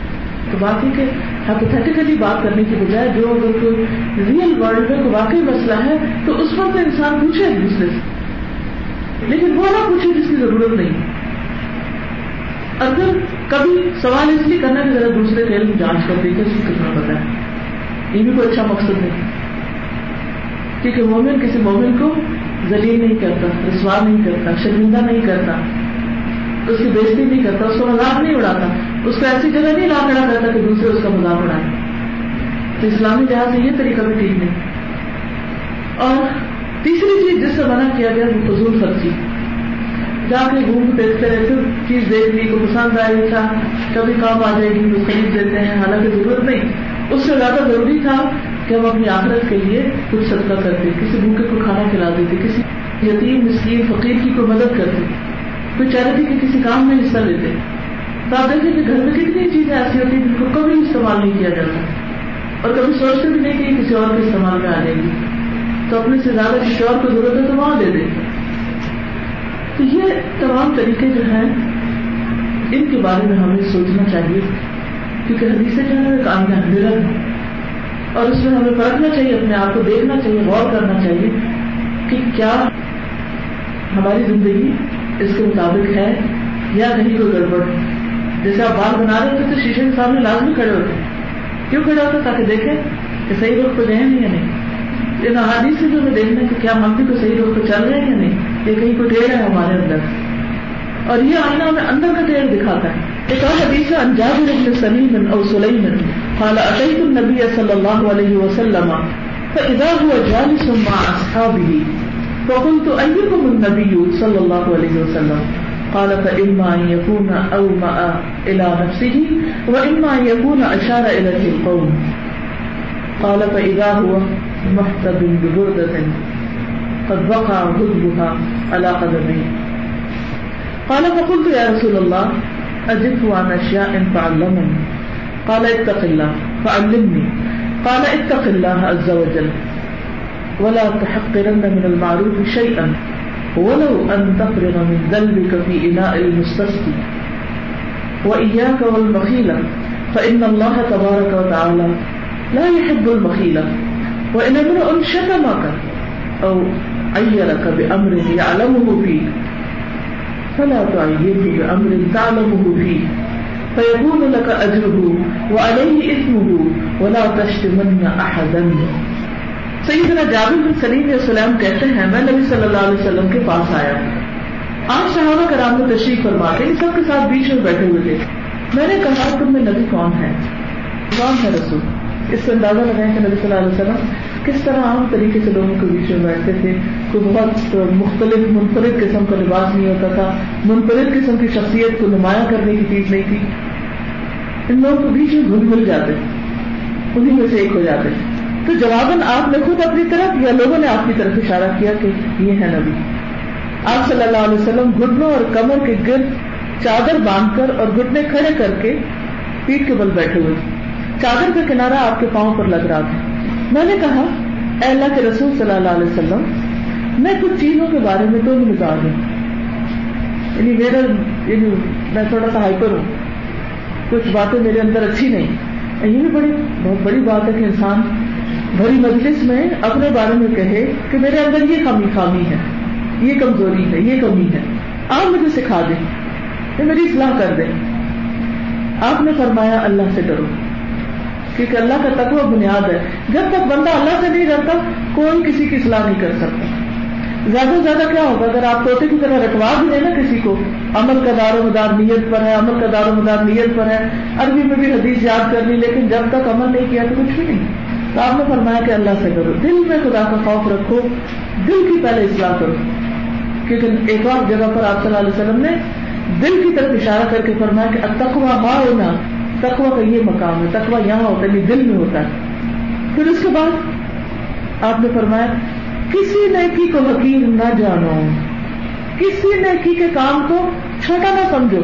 تو بات یہ کہ ہائپوتھیٹیکلی بات کرنے کی بجائے جو اگر کوئی ریئل ورلڈ میں کوئی واقعی مسئلہ ہے، تو اس پر تو انسان پوچھے ایک دوسرے سے۔ لیکن وہ نہ پوچھے جس کی ضرورت نہیں۔ اگر کبھی سوال اس لیے کرنا کہ ذرا دوسرے کے علم جانچ کر دیکھے اس کو کتنا پتا ہے۔ یہ بھی کوئی اچھا مقصد نہیں کیونکہ مومن کسی مومن کو ذلیل نہیں کرتا، رسوا نہیں کرتا، شرمندہ نہیں کرتا۔ اس کی بےزتی نہیں کرتا، اس کو مذاق نہیں اڑاتا۔ اس کو ایسی جگہ نہیں لا کھڑا کرتا کہ دوسرے اس کا مذاق اڑائے۔ تو اسلامی لحاظ سے یہ طریقہ بھی ٹھیک نہیں۔ اور تیسری چیز جس سے منع کیا گیا، وہ فضول خرچی جا کے گھوم دیکھتے رہتے چیز دیکھ لی کو پسند آئے تھا، کبھی کام آ جائے گی، وہ خرید دیتے ہیں، حالانکہ ضرورت نہیں۔ اس سے زیادہ ضروری تھا کہ ہم اپنی آخرت کے لیے کچھ صدقہ کرتے، کسی بھوکے کو کھانا کھلا دیتے، کسی یتیم، مسکین، فقیر کی کوئی مدد کرتے۔ کوئی چیریٹی کے کسی کام میں حصہ لیتے تو آپ دیکھیں کہ گھر میں کتنی چیزیں ایسی ہوتی ہیں جن کو کبھی استعمال نہیں کیا جاتا۔ اور کبھی سوچتے بھی نہیں کہ کسی اور کے استعمال میں آ جائے گی۔ تو اپنے سے زیادہ کسی اور کو ضرورت ہے تو وہاں دے دیں۔ تو یہ تمام طریقے جو ہیں، ان کے بارے میں ہمیں سوچنا چاہیے۔ کیونکہ حدیث جو ہے ایک آنگا ملن اور اس میں ہمیں پرکھنا چاہیے، اپنے آپ کو دیکھنا چاہیے، غور کرنا چاہیے کہ کیا ہماری زندگی اس کے مطابق ہے یا کہیں کوئی گڑبڑ؟ جیسے آپ بال بنا رہے ہوتے تو شیشے کے سامنے لازمی کھڑے ہوتے کیوں کھڑے ہوتے تاکہ دیکھیں کہ صحیح روک پہ گئے ہیں یا نہیں؟ ان حادیث سے جو ہمیں دیکھنا کہ کیا ہم بھی کو صحیح روک پہ چل رہے ہیں یا نہیں؟ یہ کہیں کوئی ٹیڑھ ہے ہمارے اندر۔ اور یہ آئینہ ہمیں اندر کا ٹیڑھ دکھاتا ہے۔ ایک اور حدیث عن جابر بن سليم او سليم قال اتيت النبي صلى الله عليه وسلم فاذا هو جالس مع اصحابه۔ فقلت ايكم النبي صلى الله عليه وسلم؟ قال فاما ان يكون اومأ الى نفسه واما ان يكون اشار اليه القوم. قال فاذا هو محتب ببردة قد وقع غضبها على قدميه قال فقلت يا رسول الله أجبت عن أشياء فعلمني قال اتق الله فعلمني. قال اتق الله عز وجل. ولا تحقرن من المعروف شيئا ولو أن تفرغ من ذنبك في إناء المستسقي. وإياك والمخيلة، فإن الله تبارك وتعالى لا يحب المخيلة. وإن امرؤ شتمك أو عيرك بأمر يعلمه فيك، فلا تعيده بأمر تعلمه فيه فيكون لك أجره، وعليه إثمه، ولا تشتمن أحدا. سیدنا جابر بن سلیم علیہ السلام کہتے ہیں، میں نبی صلی اللہ علیہ وسلم کے پاس آیا آپ صحابہ کرام میں تشریف فرما کے سب کے ساتھ بیچ میں بیٹھے ہوئے تھے۔ میں نے کہا، تم میں نبی کون ہے؟ کون ہے رسول؟ اس سے اندازہ لگائیں کہ نبی صلی اللہ علیہ وسلم کس طرح عام طریقے سے لوگوں کے بیچ میں بیٹھتے تھے۔ کوئی بہت مختلف، منفرد قسم کا لباس نہیں ہوتا تھا۔ منفرد قسم کی شخصیت کو نمایاں کرنے کی چیز نہیں تھی۔ ان لوگوں کے بیچ میں گھل مل جاتے۔ انہیں میں سے ایک ہو جاتے۔ تو جواباً آپ نے خود اپنی طرف یا لوگوں نے آپ کی طرف اشارہ کیا کہ یہ ہے نبی۔ آپ صلی اللہ علیہ وسلم گھٹنوں اور کمر کے گرد چادر باندھ کر اور گھٹنے کھڑے کر کے پیٹ کے بل بیٹھے ہوئے۔ چادر کا کنارا آپ کے پاؤں پر لگ رہا تھا۔ میں نے کہا، اے اللہ کے رسول صلی اللہ علیہ وسلم، میں کچھ چیزوں کے بارے میں تو بھی بتا دوں یعنی میرا یعنی میں تھوڑا سا ہائپر ہوں۔ کچھ باتیں میرے اندر اچھی نہیں۔ یہ بھی بڑی، بہت بڑی بات ہے کہ انسان بڑی مجلس میں اپنے بارے میں کہے کہ میرے اندر یہ کمی خامی ہے، یہ کمزوری ہے، یہ کمی ہے۔ آپ مجھے سکھا دیں، یہ میری اصلاح کر دیں۔ آپ نے فرمایا، اللہ سے ڈرو۔ کیونکہ اللہ کا تقوی بنیاد ہے۔ جب تک بندہ اللہ سے نہیں ڈرتا کوئی کسی کی اصلاح نہیں کر سکتا۔ زیادہ سے زیادہ کیا ہوگا؟ اگر آپ طوطے کی طرح رکھوا بھی دیں نا کسی کو، عمل کا دار و مدار نیت پر ہے، عمل کا دار و مدار نیت پر ہے۔ عربی میں بھی حدیث یاد کر لی، لیکن جب تک عمل نہیں کیا تو کچھ بھی نہیں۔ تو آپ نے فرمایا کہ اللہ سے کرو دل میں خدا کا خوف رکھو۔ دل کی پہلے اصلاح کرو۔ کیونکہ ایک اور جگہ پر آپ صلی اللہ علیہ وسلم نے دل کی طرف اشارہ کر کے فرمایا کہ تقوا ہاں ہونا تقوا کا یہ مقام ہے تقوا یہاں ہوتا ہے دل میں ہوتا ہے۔ پھر اس کے بعد آپ نے فرمایا، کسی نیکی کو حقیر نہ جانو۔ کسی نیکی کے کام کو چھوٹا نہ سمجھو۔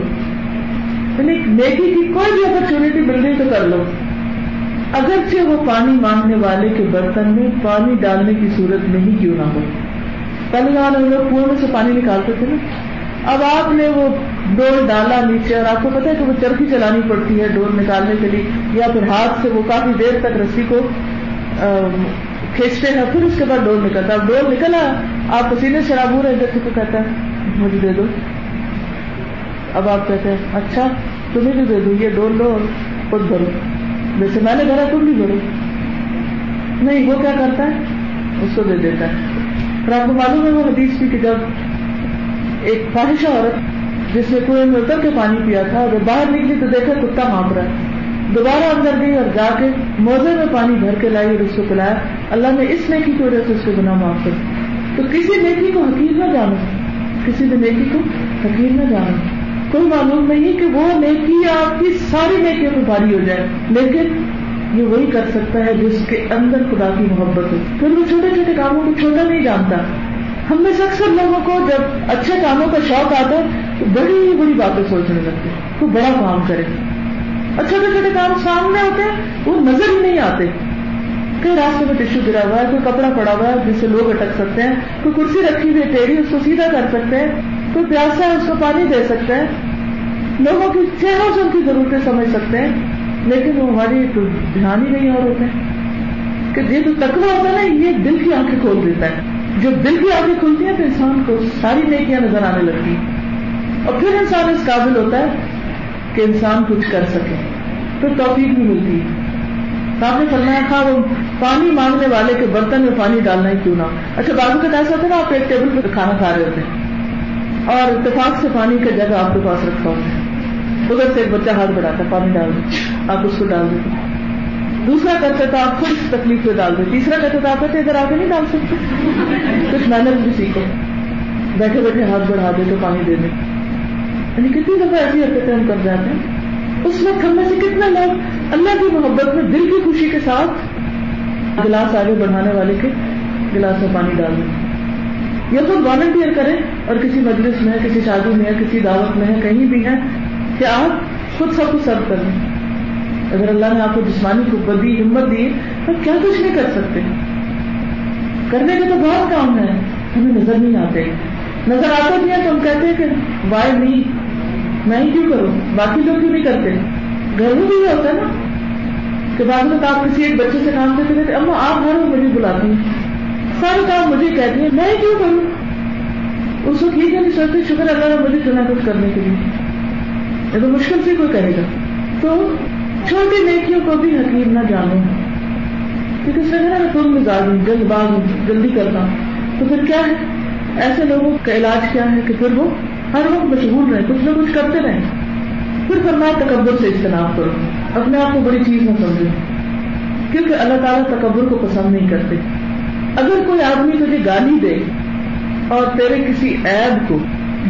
یعنی نیکی کی کوئی بھی اپرچونیٹی مل رہی تو کر لو۔ اگرچہ وہ پانی مانگنے والے کے برتن میں پانی ڈالنے کی صورت میں ہی کیوں نہ ہو۔ پہلے زمانے میں لوگ کنویں سے پانی نکالتے تھے نا۔ اب آپ نے وہ ڈول ڈالا نیچے اور آپ کو پتا ہے کہ وہ چرخی چلانی پڑتی ہے ڈول نکالنے کے لیے، یا پھر ہاتھ سے وہ کافی دیر تک رسی کو کھینچتے ہیں، پھر اس کے بعد ڈول نکلتا اب ڈول نکلا، آپ پسینے شرابو رہے جیسے کو کہتا ہے، مجھے دے دو۔ اب آپ کہتے ہیں اچھا تمہیں بھی دے دو یہ ڈول لو اور خود بھرو۔ جیسے میں نے بھرا تم بھی بھرو نہیں، وہ کیا کرتا ہے؟ اس کو دے دیتا ہے۔ پھر آپ کو معلوم ہے وہ حدیث بھی کہ جب ایک خواہشہ عورت، جس نے کنویں میں اتر کے پانی پیا تھا اگر باہر نکلی تو دیکھا کتا مانگ رہا ہے۔ دوبارہ اندر گئی اور جا کے موزے میں پانی بھر کے لائی اور اس کو پلایا۔ اللہ نے اس نیکی کی وجہ سے اس کو گنا معاف کر۔ تو کسی نیکی کو حقیق نہ جانو۔ کسی بھی نیکی کو حقیق نہ جانو۔ کوئی معلوم نہیں کہ وہ نیکی آپ کی ساری نیکیوں کو بھاری ہو جائے۔ لیکن یہ وہی کر سکتا ہے جس کے اندر خدا کی محبت ہو۔ پھر وہ چھوٹے چھوٹے کاموں کو چھوٹا نہیں جانتا۔ ہم میں سے اکثر لوگوں کو جب اچھے کاموں کا شوق آتا ہے تو بڑی بڑی باتیں سوچنے لگتے تو بڑا کام کرے اور چھوٹے چھوٹے کام سامنے ہوتے ہیں، وہ نظر ہی نہیں آتے۔ کئی راستے میں ٹشو گرا ہوا ہے، کوئی کپڑا پڑا ہوا ہے جس سے لوگ اٹک سکتے ہیں، کوئی کرسی رکھی ہوئی ٹیڑھی، اس کو سیدھا کر سکتے ہیں۔ کوئی پیاسا ہے، اس کو پانی دے سکتے ہیں۔ لوگوں کی چہروں سے ان کی ضرورتیں سمجھ سکتے ہیں، لیکن وہ ہماری تو دھیان ہی نہیں اور ہوتے کہ یہ جو تکوا ہوتا ہے نا، یہ دل کی آنکھیں کھول دیتا ہے۔ جو دل کی آنکھیں کھلتی ہیں تو انسان کو ساری نیکیاں نظر آنے لگتی اور پھر انسان اس قابل ہوتا ہے کہ انسان کچھ کر سکے۔ پھر توفیق بھی ملتی ہے۔ آپ نے فرمایا تھا، وہ پانی مانگنے والے کے برتن میں پانی ڈالنا ہی کیوں نہ اچھا بازو کا ایسا ہوتا ہے نا، آپ ایک ٹیبل پہ کھانا کھا رہے ہوتے ہیں۔ اور اتفاق سے پانی کا جگہ آپ کے پاس رکھا ہوتا ہے۔ ادھر سے ایک بچہ ہاتھ بڑھاتا ہے، پانی ڈال دیں آپ اس کو ڈال دیتے دوسرا کرتے تو آپ خود اس تکلیف پہ ڈال دیں تیسرا کرتے تو آپ کہتے ادھر آ کے نہیں ڈال سکتے۔ کچھ محنت بھی سیکھو۔ بیٹھے بیٹھے ہاتھ بڑھا دے تو پانی دے دیں یعنی کتنی دفعہ ایسی حرکتیں ہم کر جاتے ہیں۔ اس وقت ہم میں سے کتنے لوگ اللہ کی محبت میں دل کی خوشی کے ساتھ گلاس آگے بڑھانے والے کے گلاس میں پانی ڈال دیں یا خود والنٹیئر کریں اور کسی مجلس میں، کسی شادی میں، کسی دعوت میں ہے کہیں بھی ہے کہ آپ خود سب کو سرو کر لیں اگر اللہ نے آپ کو جسمانی قوت دی، ہمت دی، تو کیا کچھ نہیں کر سکتے؟ کرنے کے تو بہت کام ہے، ہمیں نظر نہیں آتے۔ نظر آتے بھی ہیں تو ہم کہتے ہیں کہ وائی نہیں میں ہی کیوں کروں؟ باقی لوگ کیوں نہیں کرتے؟ گھر میں بھی ہوتا ہے نا، کہ بعد میں آپ کسی ایک بچے سے کام کرتے رہتے، اما آپ گھر میں مجھے بلاتی ہیں۔ سارے کام مجھے کہتی ہیں میں کیوں کروں؟ اس کو ٹھیک ہے نہیں سوچتے شکر اللہ نے مجھے چنا کچھ کرنے کے لیے۔ یہ تو مشکل سے کوئی کہے گا، تو چھوٹی نیکیوں کو بھی حقیق نہ جانو کیونکہ اس تم مزاج ہوں، جلد باز ہوں، جلدی کرنا تو پھر کیا ہے؟ ایسے لوگوں کا علاج کیا ہے کہ پھر وہ ہر وقت مشغول رہے کچھ نہ کچھ کرتے رہے پھر فرمایا، تکبر سے اجتناب کرو۔ اپنے آپ کو بڑی چیز نہ سمجھو۔ کیونکہ اللہ تعالیٰ تکبر کو پسند نہیں کرتے۔ اگر کوئی آدمی تجھے گالی دے اور تیرے کسی عیب کو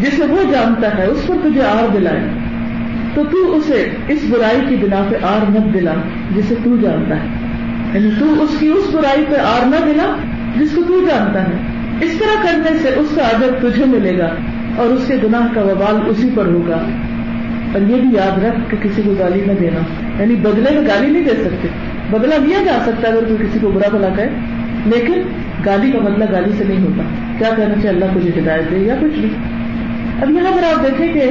جسے وہ جانتا ہے اس پر تجھے آر دلائے، تو تو اسے اس برائی کی بنا پہ آر مت دلا جسے تو جانتا ہے۔ یعنی تو اس کی اس برائی پہ آر نہ دلا جس کو تو جانتا ہے۔ اس طرح کرنے سے اس کا ادب تجھے ملے گا اور اس کے گناہ کا وبال اسی پر ہوگا۔ اور یہ بھی یاد رکھ کہ کسی کو گالی نہ دینا۔ یعنی بدلے میں گالی نہیں دے سکتے بدلا دیا جا سکتا ہے اگر کوئی کسی کو برا بلا کہے۔ لیکن گالی کا بدلا گالی سے نہیں ہوتا۔ کیا کہنا چاہیے؟ اللہ کو ہدایت دے یا کچھ بھی۔ اب یہاں پر آپ دیکھیں کہ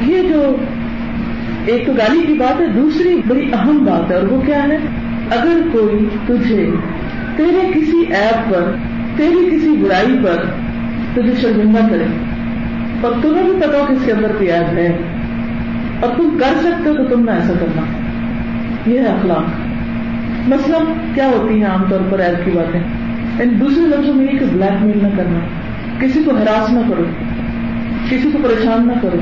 یہ جو ایک تو گالی کی بات ہے، دوسری بڑی اہم بات ہے، اور وہ کیا ہے؟ اگر کوئی تجھے تیرے کسی ایپ پر، تیری کسی برائی پر تجھے شرمندہ کرے اور تمہیں بھی پتا ہو کہ اس کے اندر پیاز ہے۔ اور تم کر سکتے ہو تو تم نے ایسا کرنا۔ یہ ہے اخلاق۔ مسئلہ کیا ہوتی ہیں عام طور پر ایپ کی باتیں؟ ان دوسرے لفظوں میں یہ کہ بلیک میل نہ کرنا، کسی کو ہراس نہ کرو، کسی کو پریشان نہ کرو۔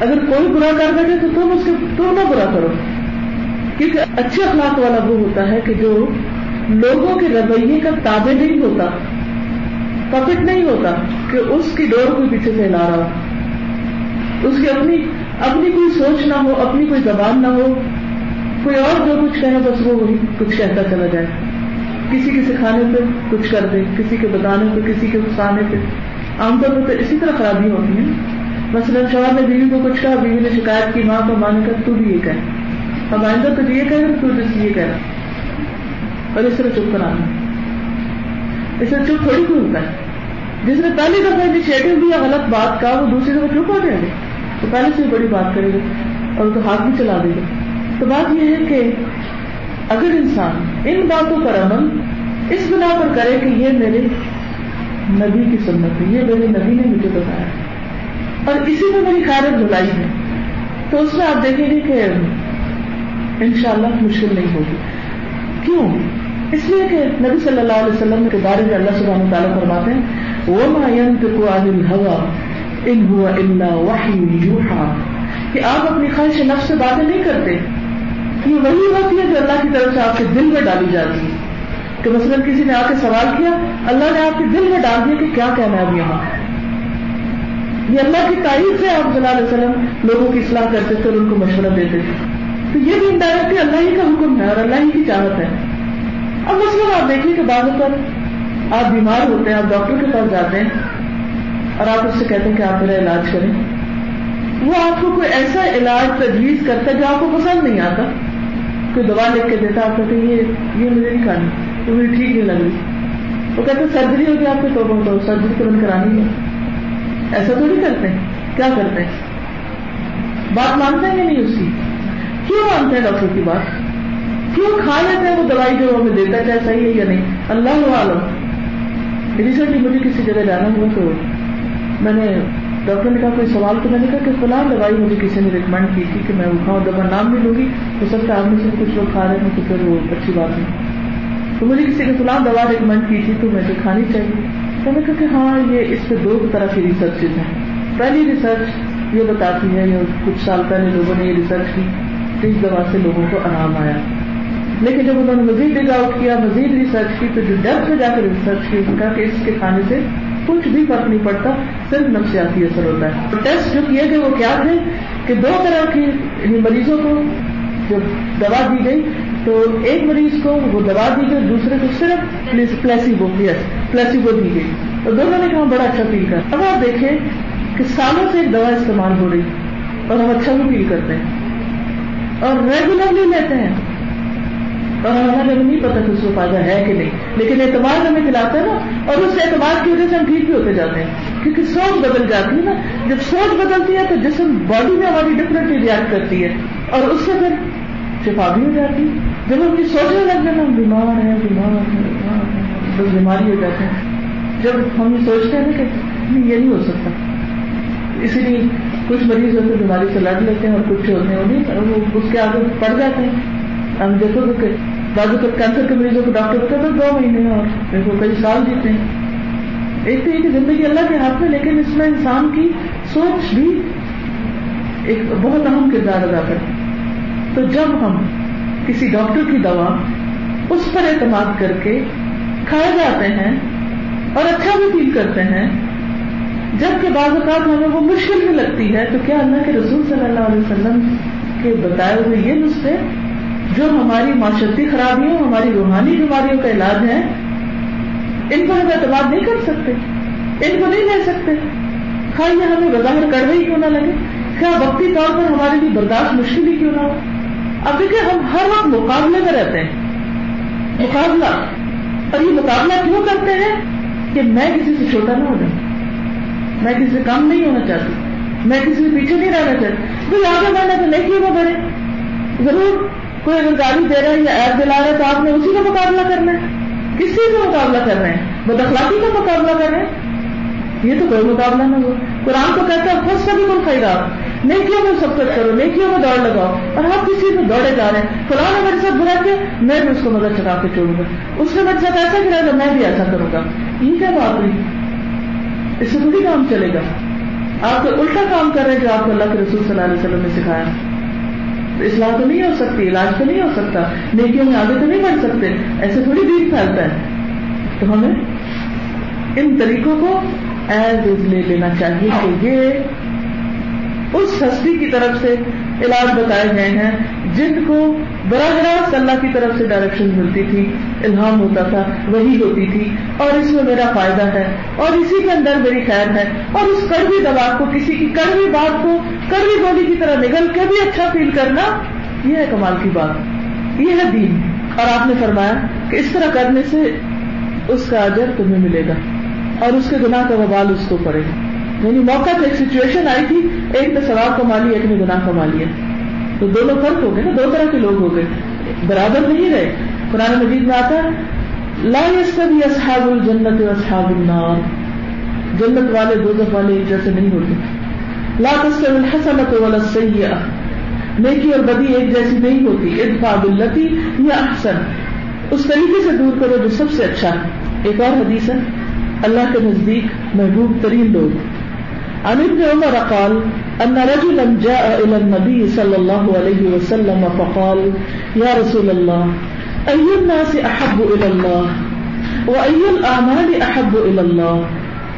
اگر کوئی برا کر بیٹھے تو تم اس کے تم نہ برا کرو۔ کیونکہ اچھے اخلاق والا وہ ہوتا ہے کہ جو لوگوں کے رویے کا تابع نہیں ہوتا پپٹ نہیں ہوتا کہ اس کی ڈور کو پیچھے سے لا رہا۔ اس کی اپنی اپنی کوئی سوچ نہ ہو، اپنی کوئی زبان نہ ہو کوئی اور جو کچھ کہے، بس وہ وہی کچھ کہتا چلا جائے۔ کسی کے سکھانے پہ کچھ کر دے، کسی کے بتانے پہ، کسی کے اکسانے پہ۔ عام طور پہ تو اسی طرح خرابی ہوتی ہیں مثلاً شوہر نے بیوی کو کچھ کہا، بیوی نے شکایت کی، ماں کو مانے کر تو بھی یہ کہہ اب آئندہ تو یہ کہہ رہا تو جس یہ کہہ رہا اور اس طرح چپ کرانا۔ اس طرح چپ تھوڑی کوئی ہوتا ہے۔ جس نے پہلی دفعہ انیشیٹو دیا غلط بات کا وہ دوسری دفعہ چپ ہو جائے گا۔ تو پہلے سے بڑی بات کرے گا اور تو ہاتھ بھی چلا دے گا۔ تو بات یہ ہے کہ اگر انسان ان باتوں پر عمل اس بنا پر کرے کہ یہ میرے نبی کی سنت ہے، یہ میرے نبی نے مجھے بتایا اور اسی میں میری خیرت دلائی ہے۔ تو اس میں آپ دیکھیں گے کہ انشاءاللہ مشکل نہیں ہوگی۔ کیوں؟ اس لیے کہ نبی صلی اللہ علیہ وسلم کے بارے میں اللہ سبحانہ تعالیٰ فرماتے ہیں، وما ينطق عن الهوى ان هو الا وحي يوحى۔ کہ آپ اپنی خواہش نفس سے باتیں نہیں کرتے۔ یہ وہی ہوتی ہے جو اللہ کی طرف سے آپ کے دل میں ڈالی جاتی ہے کہ مثلا کسی نے آ کے سوال کیا، اللہ نے آپ کے دل میں ڈال دیا کہ کیا کہنا ہے اب یہاں؟ یہ اللہ کی تعریف سے آپ صلی اللہ علیہ وسلم لوگوں کی اصلاح کرتے تھے اور ان کو مشورہ دیتے تھے۔ تو یہ بھی انڈائریکٹلی اللہ ہی کا حکم ہے اور اللہ ہی کی چاہت ہے۔ اب مسئلہ آپ دیکھیے کہ بعض پر آپ بیمار ہوتے ہیں، آپ ڈاکٹر کے پاس جاتے ہیں اور آپ اس سے کہتے ہیں کہ آپ میرا علاج کریں۔ وہ آپ کو کوئی ایسا علاج تجویز کرتا ہے جو آپ کو پسند نہیں آتا۔ کوئی دوا لکھ کے دیتا آپ کہتے ہیں یہ یہ مجھے نہیں کھانی تو مجھے ٹھیک نہیں لگ رہی وہ کہتے سرجری ہوگی آپ کے تو تو سرجری تو بند کرانی ہے۔ ایسا تو نہیں کرتے۔ کیا کرتے؟ ہیں بات مانتے ہیں یا نہیں اس کی کیوں مانتے ہیں ڈاکٹر کی بات؟ کیوں کھا لیتے ہیں وہ دوائی جو ہمیں دیتا ہے چاہے صحیح ہے یا نہیں؟ اللہ عالم ریسنٹلی مجھے کسی جگہ جانا ہوا تو میں نے ڈاکٹر نے کہا کوئی سوال تو میں نے کہا کہ فلاں دوائی مجھے کسی نے ریکمینڈ کی تھی کہ میں وہ کھاؤں دوا نام بھی لوں گی تو سب سے آپ میں سے کچھ لوگ کھا رہے ہیں تو پھر وہ اچھی بات ہے تو مجھے کسی نے فلاں دوا ریکمینڈ کی تھی تو مجھے کھانی چاہیے۔ تو میں نے کہا کہ ہاں یہ اس پہ دو طرح کی ریسرچ ہیں۔ پہلی ریسرچ یہ بتاتی ہے کچھ سال پہلے لوگوں نے یہ ریسرچ کی اس دوا سے لوگوں کو آرام آیا۔ لیکن جب انہوں نے مزید ڈگ آؤٹ کیا، مزید ریسرچ کی، تو جو ڈیپتھ میں جا کر ریسرچ کی کہا کہ اس کے کھانے سے کچھ بھی فرق نہیں پڑتا، صرف نفسیاتی اثر ہوتا ہے۔ ٹیسٹ جو کیے گئے وہ کیا تھے؟ کہ دو طرح کی یعنی مریضوں کو جب دوا دی گئی تو ایک مریض کو وہ دوا دی گئی، دوسرے کو صرف پلیسیبو یس پلیسیبو دی گئی۔ اور دونوں نے کہا بڑا اچھا فیل کر۔ اب آپ دیکھیں کہ سالوں سے ایک دوا استعمال ہو رہی اور ہم اچھا بھی فیل کرتے ہیں۔ اور ریگولرلی لیتے ہیں۔ اور ہمیں نہیں پتا کہ اس کو فائدہ ہے کہ نہیں۔ لیکن اعتماد ہمیں کھلاتا ہے نا، اور اس اعتماد کی وجہ سے ہم ٹھیک بھی ہوتے جاتے ہیں۔ کیونکہ سوچ بدل جاتی ہے نا۔ جب سوچ بدلتی ہے تو جسم باڈی میں ہماری ڈفرینٹلی ریئیکٹ کرتی ہے۔ اور اس سے پھر شفا بھی ہو جاتی ہے۔ جب ہم یہ سوچنے لگ جائیں ہم بیمار ہیں بیمار ہیں بس بیماری ہو جاتے ہیں۔ جب ہم یہ سوچتے ہیں نا کہ یہ نہیں ہو سکتا۔ اسی لیے کچھ مریض ہوتے بیماری سے لڑ لیتے ہیں اور کچھ ہوتے ہیں، وہ اس کے آگے پڑ جاتے ہیں۔ ہم دیکھو کہ بعض کینسر کے مریضوں کو ڈاکٹر بتا تو دو مہینے اور دیکھو کئی سال جیتے ہیں۔ ایک تو یہ کہ زندگی اللہ کے ہاتھ میں، لیکن اس میں انسان کی سوچ بھی ایک بہت اہم کردار ادا کرتی تو جب ہم کسی ڈاکٹر کی دوا اس پر اعتماد کر کے کھائے جاتے ہیں اور اچھا بھی فیل کرتے ہیں جبکہ بعض اوقات ہمیں وہ مشکل بھی لگتی ہے، تو کیا اللہ کے رسول صلی اللہ علیہ وسلم کے بتائے ہوئے یہ نسخے جو ہماری معاشرتی خرابیوں ہماری روحانی بیماریوں کا علاج ہے ان پر ہم اعتماد نہیں کر سکتے، ان کو نہیں لے سکتے۔ خواہ یہ ہمیں بظاہر کڑوے ہی کیوں نہ لگے کیا وقتی طور پر ہمارے لیے برداشت مشکل ہی کیوں نہ ہو؟ اب دیکھیں، ہم ہر وقت مقابلے میں رہتے ہیں۔ مقابلہ، اور یہ مقابلہ کیوں کرتے ہیں؟ کہ میں کسی سے چھوٹا نہ ہو جاؤں۔ میں کسی سے کم نہیں ہونا چاہتی۔ میں کسی سے پیچھے نہیں رہنا چاہتی۔ کوئی آگے بڑھنا تو نہیں کیوں نہ بڑھے؟ ضرور۔ کوئی اگر گاڑی دے رہا ہے یا ایپ دلا رہا ہے تو آپ نے اسی کا مقابلہ کرنا ہے۔ کس چیز کا مقابلہ کر رہے ہیں بد اخلاقی کا مقابلہ کر رہے ہیں یہ تو کوئی مقابلہ نہ ہو قرآن کو کہتا ہے خود سبھی کو خیرات نیکیوں میں سبقت کرو، نیکیوں میں دوڑ لگاؤ۔ اور ہم کسی میں دوڑے جا رہے ہیں۔ قرآن نے میرے ساتھ برا کیا، میں بھی اس کو مدد چڑھا کے چھوڑوں گا۔ اس نے میرے ساتھ ایسا کرا گا میں بھی ایسا کروں گا۔ یہ کیا بات ہوئی؟ اس سے تھوڑی کام چلے گا۔ آپ تو الٹا کام کر رہے ہیں جو آپ کو اللہ کے رسول صلی اللہ علیہ وسلم نے سکھایا۔ اصلاح تو نہیں ہو سکتی، علاج تو نہیں ہو سکتا، نیکیوں میں آگے تو نہیں بڑھ سکتے، ایسے تھوڑی دین پھیلتا ہے۔ تو ہمیں ان طریقوں کو ایز از لے لینا چاہیے کہ یہ اس ہستی کی طرف سے علاج بتائے گئے ہیں جن کو براہ راست اللہ کی طرف سے ڈائریکشن ملتی تھی، الہام ہوتا تھا وہی ہوتی تھی، اور اس میں میرا فائدہ ہے، اور اسی کے اندر میری خیر ہے، اور اس کڑوی دبا کو، کسی کی کڑوی بات کو، کڑوی گولی کی طرح نگل کے بھی اچھا فیل کرنا، یہ ہے کمال کی بات، یہ ہے دین۔ اور آپ نے فرمایا کہ اس طرح کرنے سے اس کا اجر تمہیں ملے گا، اور اس کے گناہ کا وبال اس کو پڑے گا۔ یعنی موقع پہ ایک سچویشن آئی تھی، ایک نے ثواب کما لیا ایک نے گناہ کما لیا۔ تو دونوں فرق ہو گئے نا، دو طرح کے لوگ ہو گئے۔ برابر نہیں رہے۔ قرآن مجید میں آتا ہے، لا سب اصحاب الجنت اصحاب النار۔ جنت والے دو والے ایک جیسے نہیں ہوتے۔ لا تستوي الحسنة ولا السيئة نیکی اور بدی ایک جیسی نہیں ہوتی۔ ادفع باللتی یا احسن۔ اس طریقے سے دور کرو جو سب سے اچھا۔ ہے ایک اور حدیث ہے، اللہ کے نزدیک محبوب ترین لوگ۔ عن ابن عمر قال أن رجلا جاء إلى النبي صلى الله عليه وسلم فقال، يا رسول الله، أي الناس أحب إلى الله؟ وأي الأعمال أحب إلى الله؟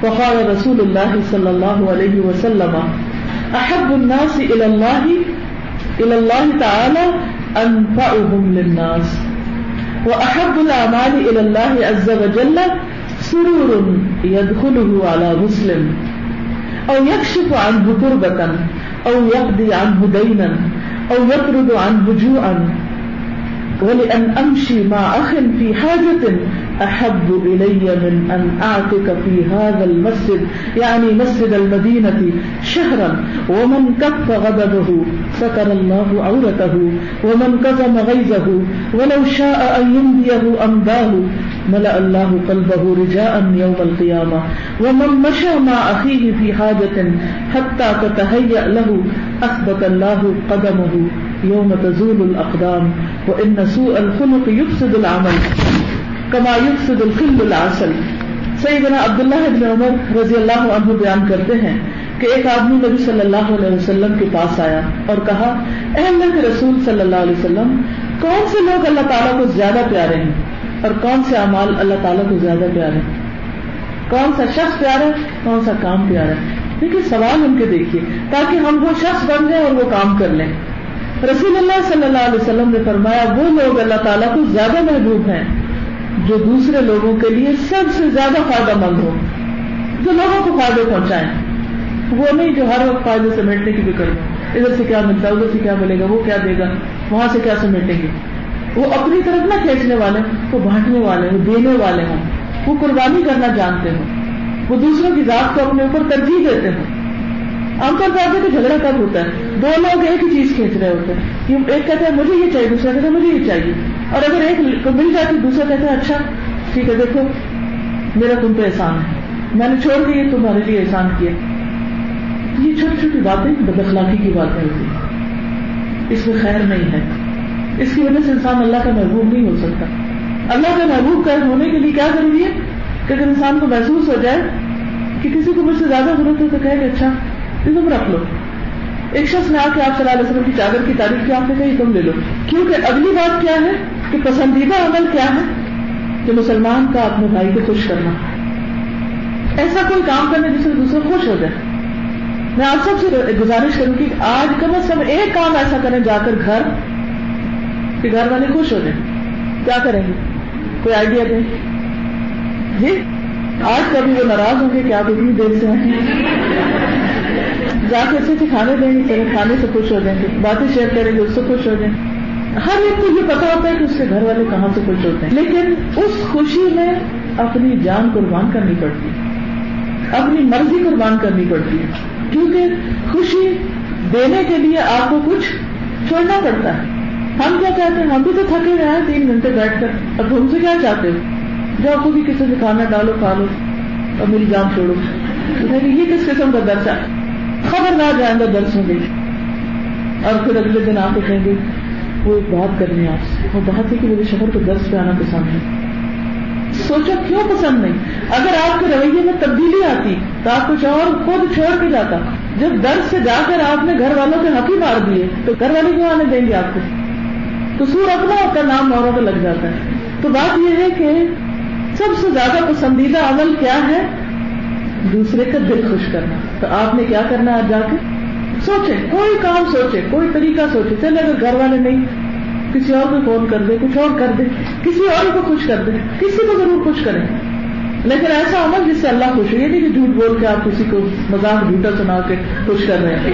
فقال رسول الله صلى الله عليه وسلم، أحب الناس إلى الله إلى الله تعالى أنفعهم للناس. وأحب الأعمال إلى الله عز وجل، سرور يدخله على مسلم. او یکشف عنه تربتا او یقضی عنه دینا او یطرد عنه جوعا. ولأن أمشي مع اخ في حاجة أحب إلي من أن أعتك في هذا المسجد، يعني مسجد المدينة شهرا. ومن كف غضبه ستر الله عورته، ومن كظم غيظه، ولو شاء أن يمضيه أمضاه ملأ الله قلبه رجاء يوم القيامة. ومن مشى مع أخيه في حاجة حتى تتهيأ له، أثبت الله قدمه يوم تزول الأقدام. وإن سوء الخلق يفسد العمل. کما یفسد الخل العسل۔ سیدنا عبداللہ ابن عمر رضی اللہ عنہ بیان کرتے ہیں کہ ایک آدمی نبی صلی اللہ علیہ وسلم کے پاس آیا اور کہا، اے اللہ کے رسول صلی اللہ علیہ وسلم، کون سے لوگ اللہ تعالیٰ کو زیادہ پیارے ہیں اور کون سے اعمال اللہ تعالیٰ کو زیادہ پیارے ہیں؟ کون سا شخص پیارا ہے، کون سا کام پیارا ہے؟ دیکھیے، سوال ان کے دیکھیے، تاکہ ہم وہ شخص بن جائیں اور وہ کام کر لیں۔ رسول اللہ صلی اللہ علیہ وسلم نے فرمایا، وہ لوگ اللہ تعالیٰ کو زیادہ محبوب ہیں۔ جو دوسرے لوگوں کے لیے سب سے زیادہ فائدہ مند ہو، جو لوگوں کو فائدے پہنچائیں۔ وہ نہیں جو ہر وقت فائدے سمیٹنے کی فکر میں ادھر سے کیا ملتا ہے، ادھر سے کیا ملے گا، وہ کیا دے گا، وہاں سے کیا سمیٹیں گے۔ وہ اپنی طرف نہ کھینچنے والے، وہ بانٹنے والے، وہ دینے والے ہوں۔ وہ قربانی کرنا جانتے ہوں۔ وہ دوسروں کی ذات کو اپنے اوپر ترجیح دیتے ہوں۔ عام طور پر آتے کہ جھگڑا کب ہوتا ہے؟ دو لوگ ایک ہی چیز کھینچ رہے ہوتے ہیں۔ ایک کہتے ہیں مجھے یہ چاہیے، دوسرا کہتا ہے مجھے یہ چاہیے۔ اور اگر ایک کو مل جاتی، دوسرا کہتا ہے اچھا ٹھیک ہے، دیکھو، میرا تم پہ احسان ہے۔ میں نے چھوڑ کے یہ تمہارے لیے احسان کیا۔ یہ چھوٹی چھوٹی باتیں، بد اخلاقی کی باتیں ہوتی اس میں خیر نہیں ہے۔ اس کی وجہ سے انسان اللہ کا محبوب نہیں ہو سکتا۔ اللہ کا محبوب کا ہونے کے لیے کیا ضروری ہے؟ کہ اگر انسان کو محسوس ہو جائے کہ کسی کو مجھ سے زیادہ ضرورت ہے تو کہ اچھا تم رکھ لو۔ ایک شخص نے آ کے آپ صلی اللہ علیہ وسلم کی چادر کی تعریف کی آپ نے کہی تم لے لو۔ کیونکہ اگلی بات کیا ہے؟ کہ پسندیدہ عمل کیا ہے؟ کہ مسلمان کا اپنے بھائی کو خوش کرنا۔ ایسا کوئی کام کرنا جس سے دوسرے خوش ہو جائے میں آپ سب سے گزارش کروں کہ آج کم از کم ایک کام ایسا کریں جا کر گھر کہ گھر والے خوش ہو جائیں۔ کیا کریں گے؟ کوئی آئیڈیا دیں؟ جی؟ آج کبھی وہ ناراض ہوں گے کہ آپ اتنی دیر سے ہیں۔ جا کے اچھے سے کھانے دیں گے چلے کھانے سے خوش ہو جائیں گے۔ باتیں شیئر کریں گے، اس سے خوش ہو جائیں ہر ایک کو یہ پتا ہوتا ہے کہ اس کے گھر والے کہاں سے خوش ہوتے ہیں۔ لیکن اس خوشی میں اپنی جان قربان کرنی پڑتی ہے۔ اپنی مرضی قربان کرنی پڑتی ہے۔ کیونکہ خوشی دینے کے لیے آپ کو کچھ چھوڑنا پڑتا ہے۔ ہم کیا چاہتے ہیں؟ ہم بھی تو تھکے ہوئے ہیں، تین گھنٹے بیٹھ کر۔ اب تم سے کیا چاہتے ہو؟ جو آپ کو بھی کسی سے کھانا ڈالو، کھا لو اور میری جان چھوڑو۔ یعنی یہ کس قسم کا درجہ خبردار جائیں گا درس ہوں گے اور پھر اگلے دن آپ کو کہیں گے، وہ ایک بات کرنی ہے آپ سے۔ وہ بات ہے کہ میرے شہر کو درس پہ آنا پسند ہے۔ سوچا کیوں پسند نہیں؟ اگر آپ کے رویے میں تبدیلی آتی تو آپ کچھ اور خود چھوڑ کے جاتا۔ جب درس سے جا کر آپ نے گھر والوں کے حقی مار دیے، تو گھر والے کیوں آنے دیں گے آپ کو؟ تو سور اپنا کا نام موروں کا لگ جاتا ہے۔ تو بات یہ ہے کہ سب سے زیادہ پسندیدہ عمل کیا ہے؟ دوسرے کا دل خوش کرنا۔ تو آپ نے کیا کرنا ہے آج جا کے؟ سوچے کوئی کام سوچے کوئی طریقہ سوچے چلے اگر گھر والے نہیں، کسی اور کو فون کر دے کچھ اور کر دے کسی اور کو خوش کر دے کسی کو ضرور خوش کریں۔ لیکن ایسا ہونا جس سے اللہ خوش ہو، یہ نہیں کہ جھوٹ بول کے آپ کسی کو مزاق جھوٹا سنا کے خوش کر رہے ہیں۔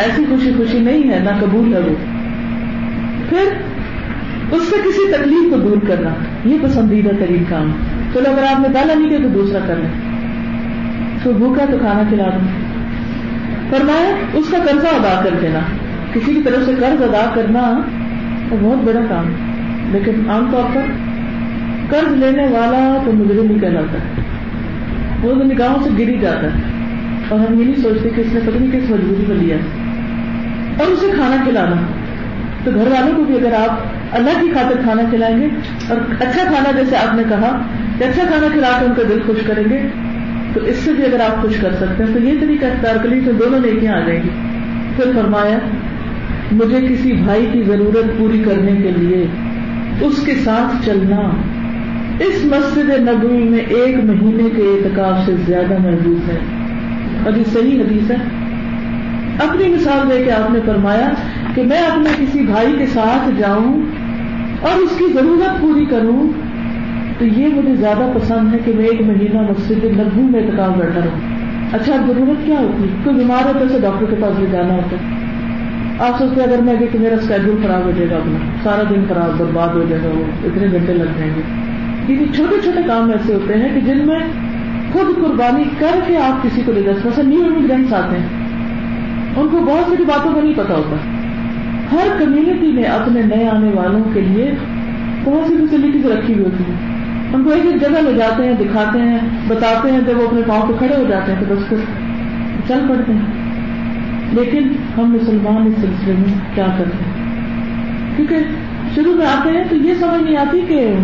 ایسی خوشی خوشی نہیں ہے نہ قبول ہے وہ۔ پھر اس سے کسی تکلیف کو دور کرنا، یہ پسندیدہ ترین کام۔ چلو اگر آپ نے پہلا نہیں کیا تو دوسرا کر لیں۔ تو بھوکا تو کھانا کھلا دوں فرمایا، اس کا قرضہ ادا کر دینا۔ کسی کی طرف سے قرض ادا کرنا وہ بہت بڑا کام ہے۔ لیکن عام طور پر قرض لینے والا تو مجھے نہیں کہلاتا ہے۔ وہ تو نگاہوں سے گری جاتا ہے۔ اور ہم یہ نہیں سوچتے کہ اس نے پتہ نہیں کس مجبوری میں لیا۔ اور اسے کھانا کھلانا۔ تو گھر والوں کو بھی اگر آپ اللہ کی خاطر کھانا کھلائیں گے اور اچھا کھانا جیسے آپ نے کہا کہ اچھا کھانا کھلا کے ان کا دل خوش کریں گے، تو اس سے بھی اگر آپ خوش کر سکتے ہیں، تو یہ طریقہ اختیار کر لی تو دونوں نیکیاں آ جائیں گی۔ پھر فرمایا، مجھے کسی بھائی کی ضرورت پوری کرنے کے لیے اس کے ساتھ چلنا۔ اس مسجد نبوی میں ایک مہینے کے اعتکاب سے زیادہ محبوب ہے۔ اور یہ صحیح حدیث ہے۔ اپنی مثال دے کے آپ نے فرمایا کہ میں اپنے کسی بھائی کے ساتھ جاؤں اور اس کی ضرورت پوری کروں، تو یہ مجھے زیادہ پسند ہے کہ میں ایک مہینہ مسجد نبو میں اعتکاب بیٹھا رہوں۔ اچھا ضرورت کیا ہوتی؟ کوئی بیمار ہوتا ہے تو ڈاکٹر کے پاس بھی جانا ہوتا ہے۔ آپ سوچتے اگر میں کہ میرا اسکیڈول خراب ہو جائے گا اپنا، سارا دن خراب، برباد ہو جائے گا، وہ اتنے گھنٹے لگ جائیں گے۔ کیونکہ چھوٹے چھوٹے کام ایسے ہوتے ہیں کہ جن میں خود قربانی کر کے آپ کسی کو لے جاتے ہیں نیو امیگرینٹس آتے ہیں، ان کو بہت ساری باتوں کا نہیں پتا ہوتا۔ ہر کمیونٹی میں اپنے نئے آنے والوں کے لیے بہت سی فیسلٹیز رکھی ہوئی ہوتی ہیں ان کو ایک ایک جگہ لے جاتے ہیں، دکھاتے ہیں، بتاتے ہیں، جب وہ اپنے پاؤں پہ کھڑے ہو جاتے ہیں تو بس کو چل پڑتے ہیں۔ لیکن ہم مسلمان اس سلسلے میں کیا کرتے ہیں؟ کیونکہ شروع میں آتے ہیں تو یہ سمجھ نہیں آتی کہ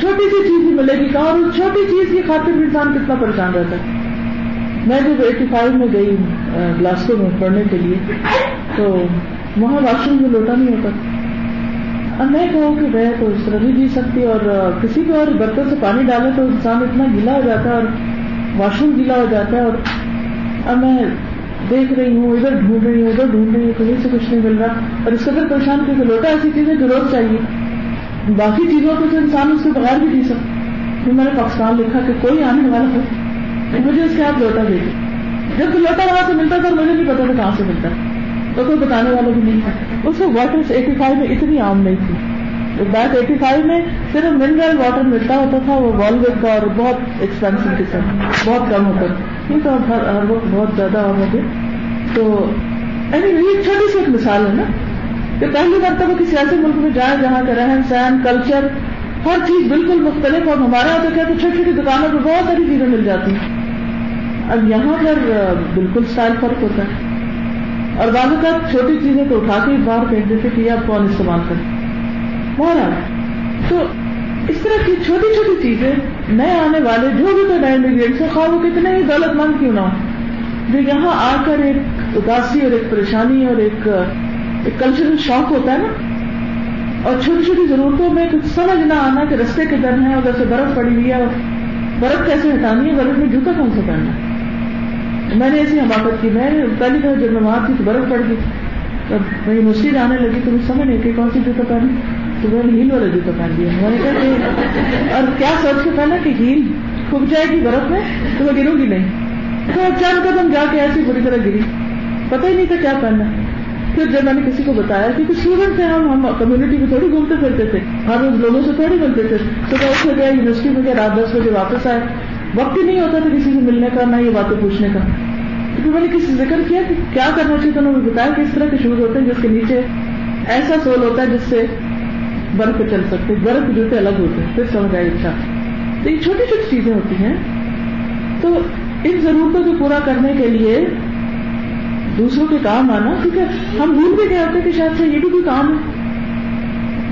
چھوٹی سی چیز ہی ملے گی کہاں اور اس چھوٹی چیز کی خاطر انسان کتنا پریشان رہتا ہے۔ میں جب ایٹی فائیو میں گئی گلاسکو میں پڑھنے کے لیے، تو وہاں واش روم میں لوٹا نہیں ہوتا۔ اب میں کہوں کہ میں تو اس طرح نہیں جی سکتی اور کسی بھی اور برتن سے پانی ڈالے تو انسان اتنا گیلا ہو جاتا ہے اور واش روم گیلا ہو جاتا ہے اور اب میں دیکھ رہی ہوں، ادھر ڈھونڈ رہی ہوں، ادھر ڈھونڈ رہی ہوں، کہیں سے کچھ نہیں مل رہا۔ اور اس قدر پریشان کیونکہ لوٹا ایسی چیزیں جو روز چاہیے۔ باقی چیزوں کو تو انسان اس کے بغیر بھی جی سکتا۔ پھر میں نے پاکستان لکھا کہ کوئی آنے والا ہو مجھے اس کے ہاتھ لوٹا دے جب تو لوٹا وہاں سے ملتا تھا مجھے نہیں پتا تھا کہاں سے ملتا۔ تو کوئی بتانے والا بھی نہیں تھا اس میں واٹر ایٹی فائیو میں اتنی عام نہیں تھی۔ بیک ایٹی فائیو میں صرف منرل واٹر ملتا ہوتا تھا، وہ والویٹ کا اور بہت ایکسپینسو قسم بہت کم ہوتا تھا۔ تو ہر وقت بہت زیادہ آ ہوتے۔ تو یعنی یہ چھوٹی سی ایک مثال ہے نا کہ پہلی مرتبہ کسی ایسے ملک میں جائیں جہاں کا رہن سہن کلچر ہر چیز بالکل مختلف اور ہمارے یہاں تو کیا تو چھوٹی چھوٹی دکانوں پہ بہت ساری چیزیں مل جاتی۔ ہیں اب یہاں پر بالکل اسٹائل فرق ہوتا ہے۔ اور بعض اوقات چھوٹی چیزیں تو اٹھا کے باہر پھینک دیتے کہ آپ کون استعمال کریں۔ بہت تو اس طرح کی چھوٹی چھوٹی چیزیں نئے آنے والے جو بھی تو نئے انگریڈینٹس ہیں خواہ وہ کتنے ہی دولت مند کیوں نہ ہو جو یہاں آ کر ایک اداسی اور ایک پریشانی اور ایک ایک کلچرل شوق ہوتا ہے نا؟ اور چھوٹی چھوٹی ضرورتوں میں کچھ سمجھ نہ آنا کہ رستے کے در ہیں اور جیسے برف پڑی ہوئی ہے اور برف کیسے ہٹانی ہے، برف میں جوتا کون سا پہننا ہے؟ میں نے ایسی حماقت کی، میں پہلی بار جب میں وہاں تھی تو برف پڑ گئی۔ جب میں یونیورسٹی جانے لگی تو مجھے سمجھ نہیں کہ کون سی جوتا پہنی۔ تو میں نے ہیل والا جوتا پہن دیا میں نے کہا کہ، اور کیا سوچ کے پہنا کہ ہیل کھب جائے گی برف میں؟ تو میں گروں گی نہیں۔ تو چند قدم جا کے ایسی بری طرح گری۔ پتہ ہی نہیں تھا کیا پہننا۔ پھر جب میں نے کسی کو بتایا، کیونکہ اسٹوڈنٹ تھے ہم ہم کمیونٹی میں تھوڑی گھومتے پھرتے تھے۔ ہر روز لوگوں سے تھوڑی ملتے تھے۔ صبح اٹھ گیا یونیورسٹی میں گیا رات دس بجے واپس آئے۔ وقت ہی نہیں ہوتا تھا کسی سے ملنے کا، نہ یہ باتیں پوچھنے کا۔ کیونکہ میں نے کسی ذکر کیا کہ کیا کرنا چاہیے؟ تو انہوں نے بتایا کہ اس طرح کے شوز ہوتے ہیں جس کے نیچے ایسا سول ہوتا ہے جس سے برف پہ چل سکتے برف جوتے الگ ہوتے ہیں، پھر سمجھ آئے اچھا۔ تو یہ چھوٹی چھوٹی چیزیں ہوتی ہیں۔ تو ان ضرورتوں کو پورا کرنے کے لیے دوسروں کے کام آنا، کیونکہ ہم بھول بھی گئے ہوتے کہ شاید سے یہ بھی کوئی کام ہے۔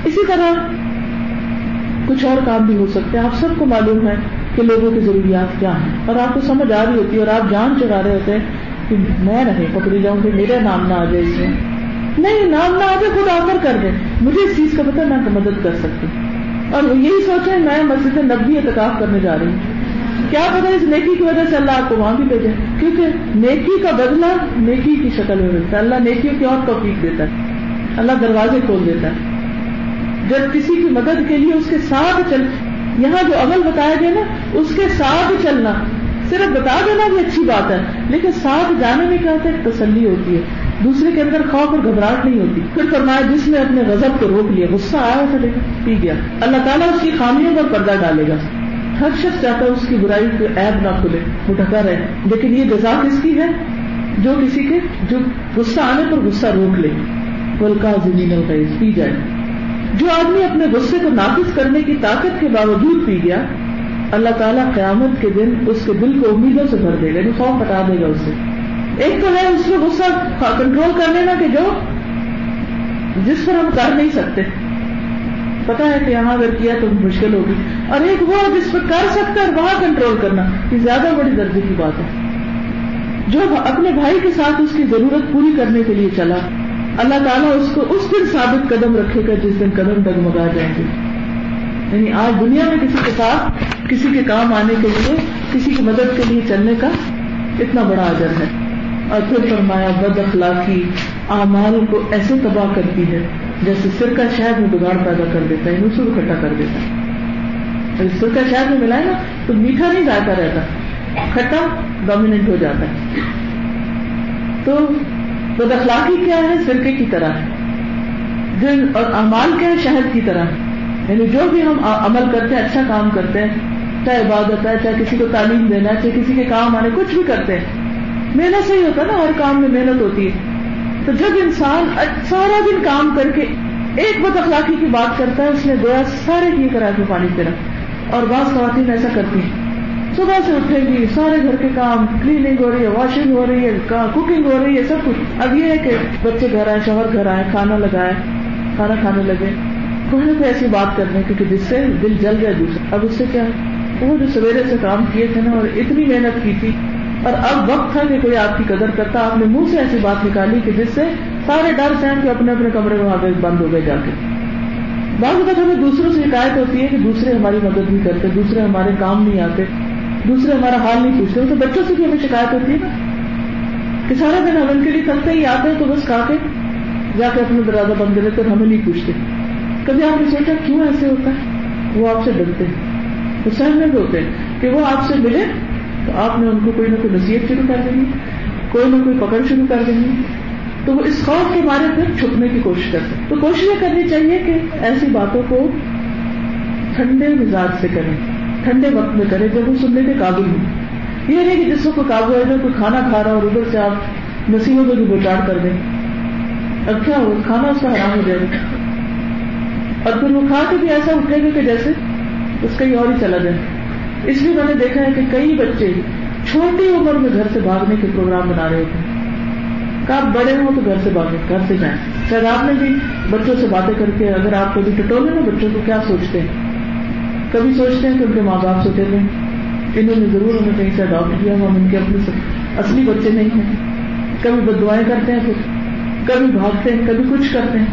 اسی طرح کچھ اور کام بھی ہو سکتے ہیں۔ آپ سب کو معلوم ہے کہ لوگوں کی ضروریات کیا ہیں؟ اور آپ کو سمجھ آ رہی ہوتی ہے اور آپ جان چڑھا رہے ہوتے ہیں کہ میں نہیں پکڑی جاؤں کہ میرا نام نہ آ جائے اس میں۔ نہیں، نام نہ آ جائے، خود آفر کر دیں۔ مجھے اس چیز کا پتہ میں مدد کر سکتی۔ اور یہی سوچیں، میں مسجد نبی اعتکاف کرنے جا رہی ہوں۔ کیا پتا اس نیکی کی وجہ سے اللہ آپ کو وہاں بھی بھیجے؟ کیونکہ نیکی کا بدلہ نیکی کی شکل میں ملتا ہے۔ اللہ نیکیوں کی اور توفیق دیتا ہے۔ اللہ دروازے کھول دیتا ہے۔ جب کسی کی مدد کے لیے اس کے ساتھ چل یہاں جو عمل بتایا گیا نا، اس کے ساتھ چلنا۔ صرف بتا دینا بھی اچھی بات ہے، لیکن ساتھ جانے میں کیا ہوتا ہے، تسلی ہوتی ہے۔ دوسرے کے اندر خوف اور گھبراہٹ نہیں ہوتی۔ پھر فرمایا، جس نے اپنے غضب کو روک لیا، غصہ آیا تھا لیکن پی گیا۔ اللہ تعالیٰ اس کی خامیوں پر پردہ ڈالے گا۔ ہر شخص چاہتا ہے اس کی برائی کو ایب نہ کھلے وہ ڈھکا رہے۔ لیکن یہ جزا کس کی ہے؟ جو کسی کے، جو غصہ آنے پر غصہ روک لے۔ بلکہ زمین پی جائے۔ جو آدمی اپنے غصے کو نافذ کرنے کی طاقت کے باوجود پی گیا، اللہ تعالیٰ قیامت کے دن اس کے دل کو امیدوں سے بھر دے گا یعنی خوف ہٹا دے گا اسے۔ ایک تو ہے اس میں غصہ کنٹرول کر لینا کہ جو جس پر ہم کر نہیں سکتے۔ پتا ہے کہ یہاں اگر کیا تو مشکل ہوگی۔ اور ایک وہ جس پر کر سکتا ہے وہاں کنٹرول کرنا، یہ زیادہ بڑی درجے کی بات ہے۔ جو اپنے بھائی کے ساتھ اس کی ضرورت پوری کرنے کے لیے چلا اللہ تعالیٰ اس کو اس دن ثابت قدم رکھے گا جس دن قدم ڈگمگا جائیں گے۔ یعنی آج دنیا میں کسی کے ساتھ کسی کے کام آنے کے لیے، کسی کی مدد کے لیے چلنے کا اتنا بڑا اجر ہے۔ اور پھر فرمایا، بد اخلاقی اعمال کو ایسے تباہ کرتی ہے جیسے سرکہ شہد میں بگاڑ پیدا کر دیتا ہے اسے اکٹھا کر دیتا ہے۔ سرکہ شہد میں ملائے نا، تو میٹھا نہیں ذائقہ رہتا، کھٹا ڈومیننٹ ہو جاتا ہے۔ تو بد اخلاقی کیا ہے؟ سرکے کی طرح دل اور امال کیا ہے؟ شہد کی طرح۔ یعنی جو بھی ہم عمل کرتے ہیں اچھا کام کرتے ہیں۔ چاہے عبادت ہے، چاہے کسی کو تعلیم دینا ہے، چاہے کسی کے کام آنے، کچھ بھی کرتے ہیں۔ محنت سے ہی ہوتا ہے نا، ہر کام میں محنت ہوتی ہے۔ تو جب انسان سارا دن کام کر کے ایک بد اخلاقی کی بات کرتا ہے، اس نے گویا سارے کیے کرا کے پانی پینا اور بعض خواتین ایسا کرتی ہیں۔ صبح سے اٹھے گی، سارے گھر کے کام کلیننگ ہو رہی ہے واشنگ ہو رہی ہے کوکنگ ہو رہی ہے، سب کچھ۔ اب یہ ہے کہ بچے گھر آئے، شوہر گھر آئے، کھانا لگائے، کھانا کھانے لگے۔ کوئی نہ کوئی ایسی بات کرنے کیونکہ جس سے دل جل گیا دوسرا اب اس سے کیا؟ ہے وہ جو سویرے سے کام کیے تھے نا، اور اتنی محنت کی تھی۔ اور اب وقت تھا کہ کوئی آپ کی قدر کرتا، آپ نے منہ سے ایسی بات نکالی کہ جس سے سارے ڈر سہن کے اپنے اپنے کمرے میں وہاں بند ہو گئے جا کے۔ بعض اوقات ہمیں دوسروں سے شکایت ہوتی ہے کہ دوسرے ہماری مدد نہیں کرتے، دوسرے ہمارے کام نہیں آتے۔ دوسرے ہمارا حال نہیں پوچھتے تو بچوں سے بھی ہمیں شکایت ہوتی ہے نا؟ کہ سارا دن ہم ان کے لیے تھکتے ہی آتے ہیں تو بس کھا کے جا کے اپنا دروازہ بند کر دیتے ہمیں نہیں پوچھتے۔ کبھی آپ نے سوچا کیوں ایسے ہوتا ہے؟ وہ آپ سے ڈرتے ہیں۔ وہ سہمت ہوتے ہیں کہ وہ آپ سے ملے تو آپ نے ان کو کوئی نہ کوئی نصیحت شروع کر دینی، کوئی نہ کوئی پکڑ شروع کر دینی۔ تو وہ اس خوف کے بارے پھر چھپنے کی کوشش کرتے تو کوشش یہ کرنی چاہیے کہ ایسی باتوں کو ٹھنڈے مزاج سے کریں۔ ٹھنڈے وقت میں کریں جب وہ سننے کے قابل ہوں۔ یہ نہیں کہ جس کو قابو ہے کوئی کھانا کھا رہا اور ادھر سے آپ نصیحوں کو بھی بچاڑ کر دیں۔ اب کیا ہو؟ کھانا اس کا حرام ہو جائے گا۔ اور پھر وہ کھا کے بھی ایسا اٹھے گا کہ جیسے اس کا ہی اور ہی چلا جائے۔ اس لیے میں نے دیکھا ہے کہ کئی بچے چھوٹی عمر میں گھر سے بھاگنے کے پروگرام بنا رہے ہوتے ہیں۔ کب بڑے ہوں تو گھر سے بھاگے گھر سے جائیں۔ شاید آپ نے بھی بچوں سے باتیں کر کے اگر آپ کبھی ٹٹولے نا بچوں کو کیا سوچتے ہیں؟ کبھی سوچتے ہیں کہ ان کے ماں باپ سوچے تھے انہوں نے ضرور ہمیں کہیں سے اڈاپٹ کیا، ہم ان کے اپنے اصلی بچے نہیں ہیں۔ کبھی بد دعائیں کرتے ہیں پھر، کبھی بھاگتے ہیں، کبھی کچھ کرتے ہیں۔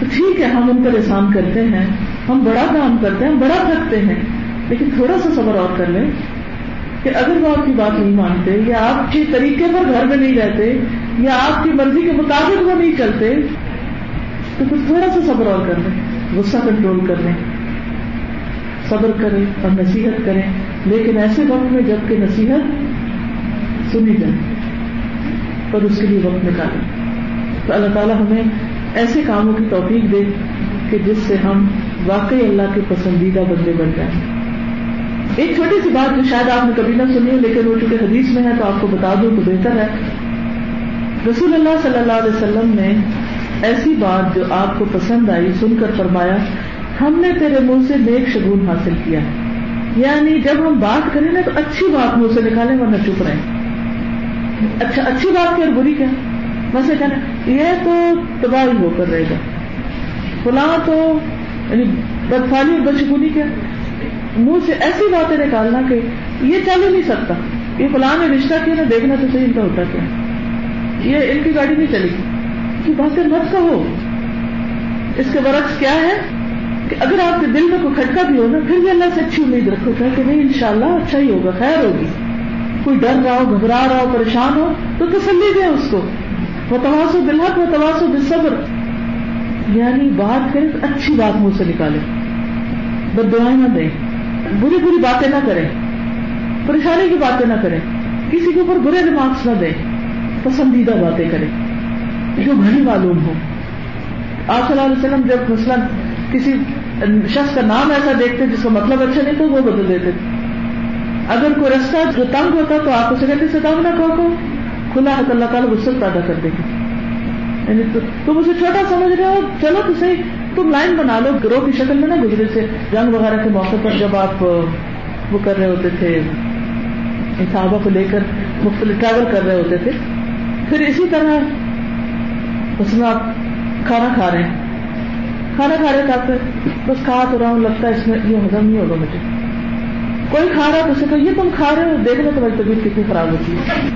تو ٹھیک ہے، ہم ان پر احسان کرتے ہیں، ہم بڑا کام کرتے ہیں بڑا تھکتے ہیں، لیکن تھوڑا سا صبر اور کر لیں کہ اگر وہ آپ کی بات نہیں مانتے، یا آپ کے طریقے پر گھر میں نہیں رہتے، یا آپ کی مرضی کے مطابق وہ نہیں چلتے، تو پھر تھوڑا سا صبر اور کر لیں، غصہ کنٹرول کر لیں۔ صبر کریں اور نصیحت کریں۔ لیکن ایسے وقت میں جبکہ نصیحت سنی جائے اور اس کے لیے وقت نکالیں۔ تو اللہ تعالیٰ ہمیں ایسے کاموں کی توفیق دے کہ جس سے ہم واقعی اللہ کے پسندیدہ بندے بن جائیں۔ ایک چھوٹی سی بات جو شاید آپ نے کبھی نہ سنی لیکن وہ چونکہ حدیث میں ہے، تو آپ کو بتا دوں تو بہتر ہے۔ رسول اللہ صلی اللہ علیہ وسلم نے ایسی بات جو آپ کو پسند آئی سن کر فرمایا ہم نے تیرے منہ سے نیک شگون حاصل کیا۔ یعنی جب ہم بات کریں نا تو اچھی بات منہ سے نکالیں ورنہ چپ رہے اچھا اچھی بات کیا بری کیا؟ ویسے کہنا، یہ تو تباہی ہو کر رہے گا۔ فلاں تو یعنی بدفالی اور بدشگونی کیا؟ منہ سے ایسی باتیں نکالنا کہ یہ چل ہی نہیں سکتا۔ یہ فلاں نے رشتہ کیا نا دیکھنا تو صحیح ان کا ہوتا کیا۔ یہ ان کی گاڑی نہیں چلے گی۔ باتیں مت کہو۔ اس کے برعکس کیا ہے؟ کہ اگر آپ کے دل میں کوئی کھٹکا بھی ہو نا پھر بھی اللہ سے اچھی امید رکھو کہ نہیں، انشاءاللہ اچھا ہی ہوگا، خیر ہوگی۔ کوئی ڈر رہا ہو، گھبرا رہا ہو، پریشان ہو، تو تسلی دے اس کو۔ وہ تواسو دلحق وہ تواسو بصبر یعنی بات کرے تو اچھی بات منہ سے نکالے بد دعائیں نہ دیں۔ بری بری باتیں نہ کریں۔ پریشانی کی باتیں نہ کریں۔ کسی کے اوپر برے ریمارکس نہ دیں۔ پسندیدہ باتیں کریں۔ جو بھری معلوم ہو۔ آپ صلی اللہ علیہ وسلم جب مثلاً کسی شخص کا نام ایسا دیکھتے جس کا مطلب اچھا نہیں تو وہ بدل دیتے اگر کوئی رستہ جو تنگ ہوتا تو آپ اسے کہتے سے نہ کہو کھلا ہے تو اللہ تعالیٰ وسط پیدا کر دے گی یعنی تم اسے چھوٹا سمجھ رہے ہو، چلو تو صحیح۔ تم لائن بنا لو، گروہ کی شکل میں نہ گزرے۔ سے جنگ وغیرہ کے موقع پر جب آپ، وہ کر رہے ہوتے تھے صحابہ کو لے کر مختلف ٹریول کر رہے ہوتے تھے۔ پھر اسی طرح اس میں آپ کھانا کھا رہے ہیں۔ کھانا کھا رہے تھے بس کھا تو رہا ہوں، لگتا ہے اس میں یہ ہزم نہیں ہوگا مجھے۔ کوئی کھا رہا تو اسے کہ یہ تم کھا رہے ہو، دیکھ لو تمہاری طبیعت کتنی خراب ہوتی ہے۔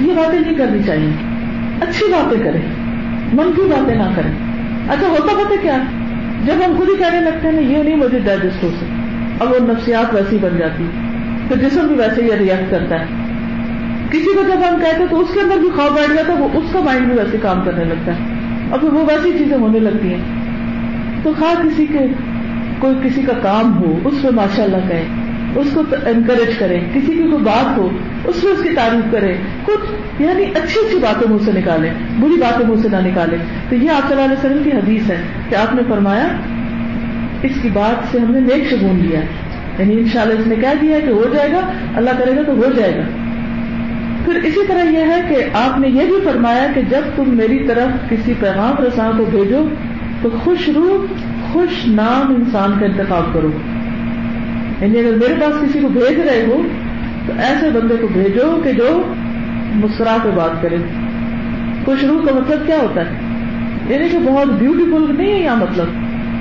یہ باتیں نہیں کرنی چاہیے۔ اچھی باتیں کریں، منفی باتیں نہ کریں۔ اچھا ہوتا پتہ کیا؟ جب ہم خود ہی کہنے لگتے ہیں یہ نہیں مجھے ڈائجسٹ ہو سکتا۔ اب وہ نفسیات ویسی بن جاتی تو جسم بھی ویسے ہی ریئیکٹ کرتا ہے۔ کسی کو جب ہم کہتے تو اس کے اندر بھی خواب بیٹھ جاتا ہے، وہ اس کا مائنڈ بھی ویسے کام کرنے لگتا ہے۔ اور پھر وہ ویسی چیزیں ہونے لگتی ہیں۔ تو خواہ کسی کے کوئی کسی کا کام ہو، اس میں ماشاء اللہ کہیں، اس کو انکریج کریں، کسی کی کوئی بات ہو، اس میں اس کی تعریف کریں کچھ یعنی اچھی اچھی باتیں منہ سے نکالیں، بری باتیں منہ سے نہ نکالیں۔ تو یہ آپ صلی اللہ علیہ وسلم کی حدیث ہے کہ آپ نے فرمایا، اس کی بات سے ہم نے نیک شگون لیا یعنی ان شاء اللہ اس نے کہہ دیا کہ ہو جائے گا، اللہ کرے گا تو ہو جائے گا۔ پھر اسی طرح یہ ہے کہ آپ نے یہ بھی فرمایا کہ جب تم میری طرف کسی پیغام رساں کو بھیجو تو خوش روح خوش نام انسان کا انتخاب کرو۔ یعنی اگر میرے پاس کسی کو بھیج رہے ہو، تو ایسے بندے کو بھیجو کہ جو مسکرا کے بات کرے۔ خوش روح کا مطلب کیا ہوتا ہے؟ یعنی کہ بہت بیوٹیفل نہیں ہے یہاں مطلب؟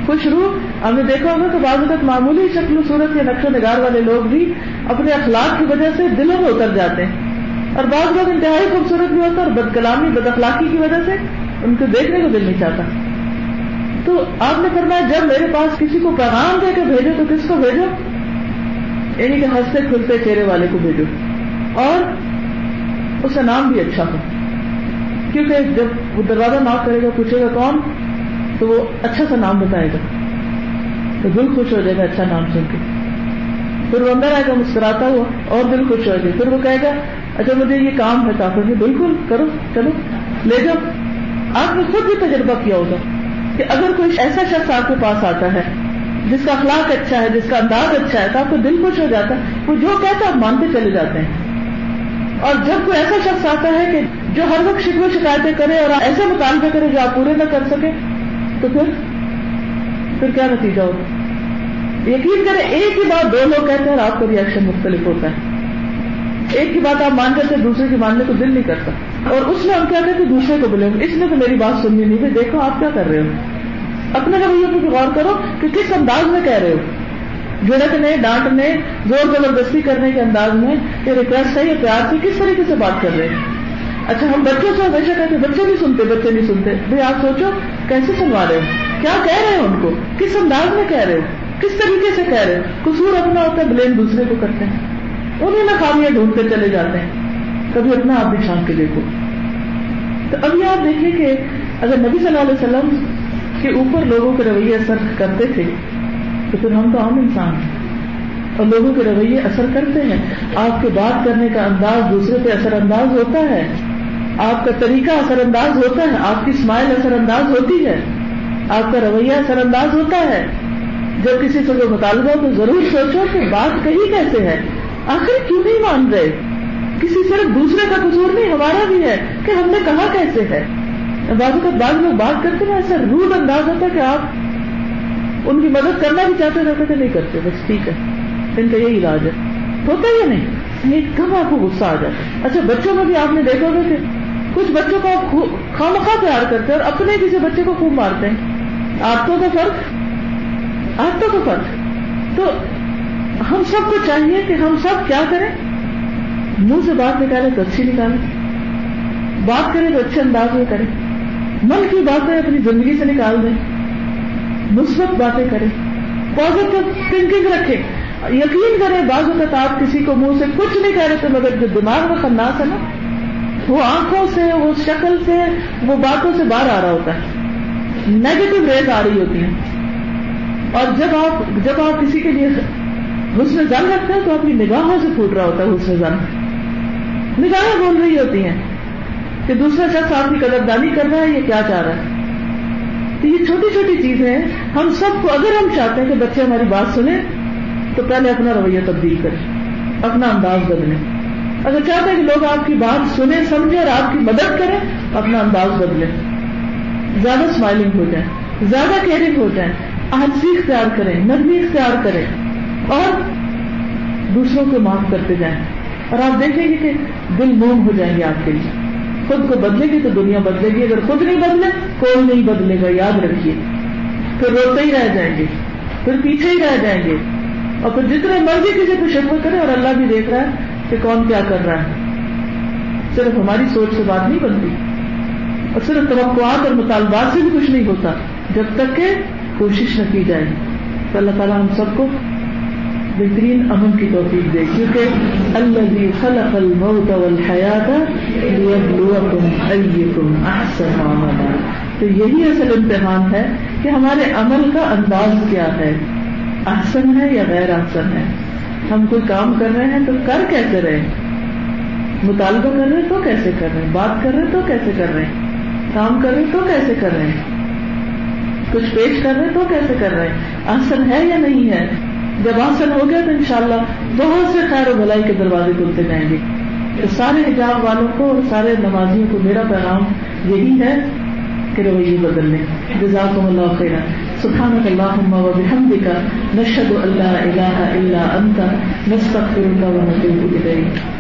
خوش روح ہم نے دیکھا ہوگا کہ بعض تک معمولی شکل و صورت یا نقش و نگار والے لوگ بھی اپنے اخلاق کی وجہ سے دلوں میں اتر جاتے ہیں۔ اور بعض لوگ انتہائی خوبصورت بھی ہوتا ہے اور بد کلامی بد اخلاقی کی وجہ سے ان کو دیکھنے کو دل نہیں چاہتا۔ تو آپ نے فرمایا، جب میرے پاس کسی کو پیغام دے کے بھیجو تو کس کو بھیجو؟ یعنی کہ ہنستے کھلتے چہرے والے کو بھیجو۔ اور اس کا نام بھی اچھا ہو۔ کیونکہ جب وہ دروازہ معاف کرے گا، پوچھے گا کون؟ تو وہ اچھا سا نام بتائے گا۔ تو دل خوش ہو جائے گا اچھا نام سن کے۔ پھر وہ اندر آئے گا، مسکراتا ہوا، اور دل خوش ہو جائے۔ پھر وہ کہے گا اچھا مجھے یہ کام ہے تاکہ بالکل، کرو، چلو، لے جاؤ۔ آپ نے خود بھی تجربہ کیا ہوگا۔ کہ اگر کوئی ایسا شخص آپ کے پاس آتا ہے، جس کا اخلاق اچھا ہے، جس کا انداز اچھا ہے، تو آپ کو دل خوش ہو جاتا ہے۔ وہ جو کہتا ہے، آپ مانتے چلے جاتے ہیں۔ اور جب کوئی ایسا شخص آتا ہے کہ جو ہر وقت شکو شکایتیں کرے اور ایسے مطالبے کرے جو آپ پورے نہ کر سکے تو پھر؟ پھر کیا نتیجہ ہوگا یقین کریں، ایک ہی بات دو لوگ کہتے ہیں اور آپ کا ریئیکشن مختلف ہوتا ہے۔ ایک کی بات آپ مان کرتے دوسرے کی ماننے کو دل نہیں کرتا۔ اور اس میں ہم کیا کہتے دوسرے کو بولے اس نے تو میری بات سننی نہیں بھائی دیکھو آپ کیا کر رہے ہو. اپنے رویے کو غور کرو کہ کس انداز میں کہہ رہے ہو. جھڑکنے، ڈانٹنے، زور زبردستی کرنے کے انداز میں یہ ریکویسٹ ہے یا پیار سے کس طریقے سے بات کر رہے ہیں؟ اچھا ہم بچوں سے ہمیشہ کہتے بچے نہیں سنتے، بچے نہیں سنتے. بھائی، آپ سوچو کیسے سنوا رہے ہو؟ کیا کہہ رہے ہو ان کو؟ کس انداز میں کہہ رہے ہو؟ کس طریقے سے کہہ رہے ہو؟ قصور اپنا ہوتا ہے، بلیم دوسرے کو کرتے ہیں. انہیں میں خامیاں ڈھونڈتے چلے جاتے ہیں. کبھی اپنا آپ بھی چھان کے دیکھو۔ تو ابھی آپ دیکھیں کہ اگر نبی صلی اللہ علیہ وسلم کے اوپر لوگوں کے رویے اثر کرتے تھے، تو پھر ہم تو عام انسان ہیں۔ اور لوگوں کے رویے اثر کرتے ہیں۔ آپ کے بات کرنے کا انداز دوسرے پہ اثر انداز ہوتا ہے۔ آپ کا طریقہ اثر انداز ہوتا ہے۔ آپ کی اسمائل اثر انداز ہوتی ہے۔ آپ کا رویہ اثر انداز ہوتا ہے۔ جب کسی سے کوئی مطالبہ ہو تو ضرور سوچو کہ بات کہیں کیسے ہے۔ آخر کیوں نہیں مان رہے؟ کسی صرف دوسرے کا قصور نہیں، ہمارا بھی ہے کہ ہم نے کہا کیسے ہے۔ بعض کا بعض لوگ بات کرتے ہیں، ایسا رود انداز ہوتا کہ آپ ان کی مدد کرنا بھی چاہتے رہتے تھے نہیں کرتے، بس ٹھیک ہے، ان کا یہی علاج ہے۔ ہوتا یا نہیں؟ یہ کب آپ کو غصہ آ جاتا ہے؟ اچھا بچوں میں بھی آپ نے دیکھا ہوگا کہ کچھ بچوں کو آپ خامخواہ پیار کرتے ہیں اور اپنے کسی بچے کو خوب مارتے ہیں۔ آرتوں کا فرق؟ آرتوں کا فرق۔ تو ہم سب کو چاہیے کہ ہم سب کیا کریں؟ منہ سے بات نکالیں تو اچھی نکالیں بات کریں تو اچھے انداز میں کریں من کی باتیں اپنی زندگی سے نکال دیں۔ مثبت باتیں کریں پازیٹو تھنکنگ رکھیں یقین کریں بعض اوقات آپ کسی کو منہ سے کچھ نہیں کہہ رہے تھے، مگر جو دماغ میں خناس ہے نا، وہ آنکھوں سے، وہ شکل سے، وہ باتوں سے باہر آ رہا ہوتا ہے۔ نیگیٹو ریز آ رہی ہوتی ہیں۔ اور جب آپ جب آپ کسی کے لیے حسن زن رکھتے ہیں تو اپنی نگاہوں سے پھوٹ رہا ہوتا ہے حسن زن نگاہیں بول رہی ہوتی ہیں کہ دوسرا شخص آپ کی قدردانی کر رہا ہے، یہ کیا چاہ رہا ہے؟ تو یہ چھوٹی چھوٹی چیزیں ہم سب کو اگر ہم چاہتے ہیں کہ بچے ہماری بات سنیں، تو پہلے اپنا رویہ تبدیل کریں، اپنا انداز بدلیں۔ اگر چاہتے ہیں کہ لوگ آپ کی بات سنیں، سمجھیں اور آپ کی مدد کریں، اپنا انداز بدلیں۔ زیادہ اسمائلنگ ہو جائیں، زیادہ کیئرنگ ہو جائیں آہسی اختیار کریں، نرمی اختیار کریں اور دوسروں کو معاف کرتے جائیں۔ اور آپ دیکھیں گے کہ دل موم ہو جائیں گے آپ کے لیے۔ خود کو بدلے گی تو دنیا بدلے گی، اگر خود نہیں بدلے کوئی نہیں بدلے گا؟ یاد رکھیے۔ پھر روتے ہی رہ جائیں گے، پھر پیچھے ہی رہ جائیں گے۔ اور پھر جتنے مرضی کسی کو شکر کرے اور اللہ بھی دیکھ رہا ہے کہ کون کیا کر رہا ہے۔ صرف ہماری سوچ سے بات نہیں بنتی۔ اور صرف توقعات اور مطالبات سے بھی کچھ نہیں ہوتا۔ جب تک کہ کوشش نہ کی جائے۔ تو اللہ تعالیٰ ہم سب کو بہترین امن کی توفیق دے، کیونکہ اللہ خلق الموت والحیات لیبلوکم ایکم احسن عملا۔ تو یہی اصل امتحان ہے کہ ہمارے عمل کا انداز کیا ہے، احسن ہے یا غیر احسن ہے۔ ہم کوئی کام کر رہے ہیں تو کر کیسے رہے؟ مطالبہ کر رہے تو کیسے کر رہے؟ ہیں بات کر رہے تو کیسے کر رہے؟ ہیں کام کر رہے تو کیسے کر رہے؟ ہیں کچھ پیش کر رہے تو کیسے کر رہے؟ ہیں آسن ہے یا نہیں ہے؟ جب آسن ہو گیا تو انشاءاللہ بہت سے خیر و بھلائی کے دروازے کھلتے جائیں گے۔ تو سارے حجاب والوں کو اور سارے نمازیوں کو میرا پیغام یہی ہے کہ رویے بدلنے جزاکم اللہ خیرا۔ سبحانک اللہم و نشهد ان اللہ الہ الا انت، نستغفرک و نتوب الیک۔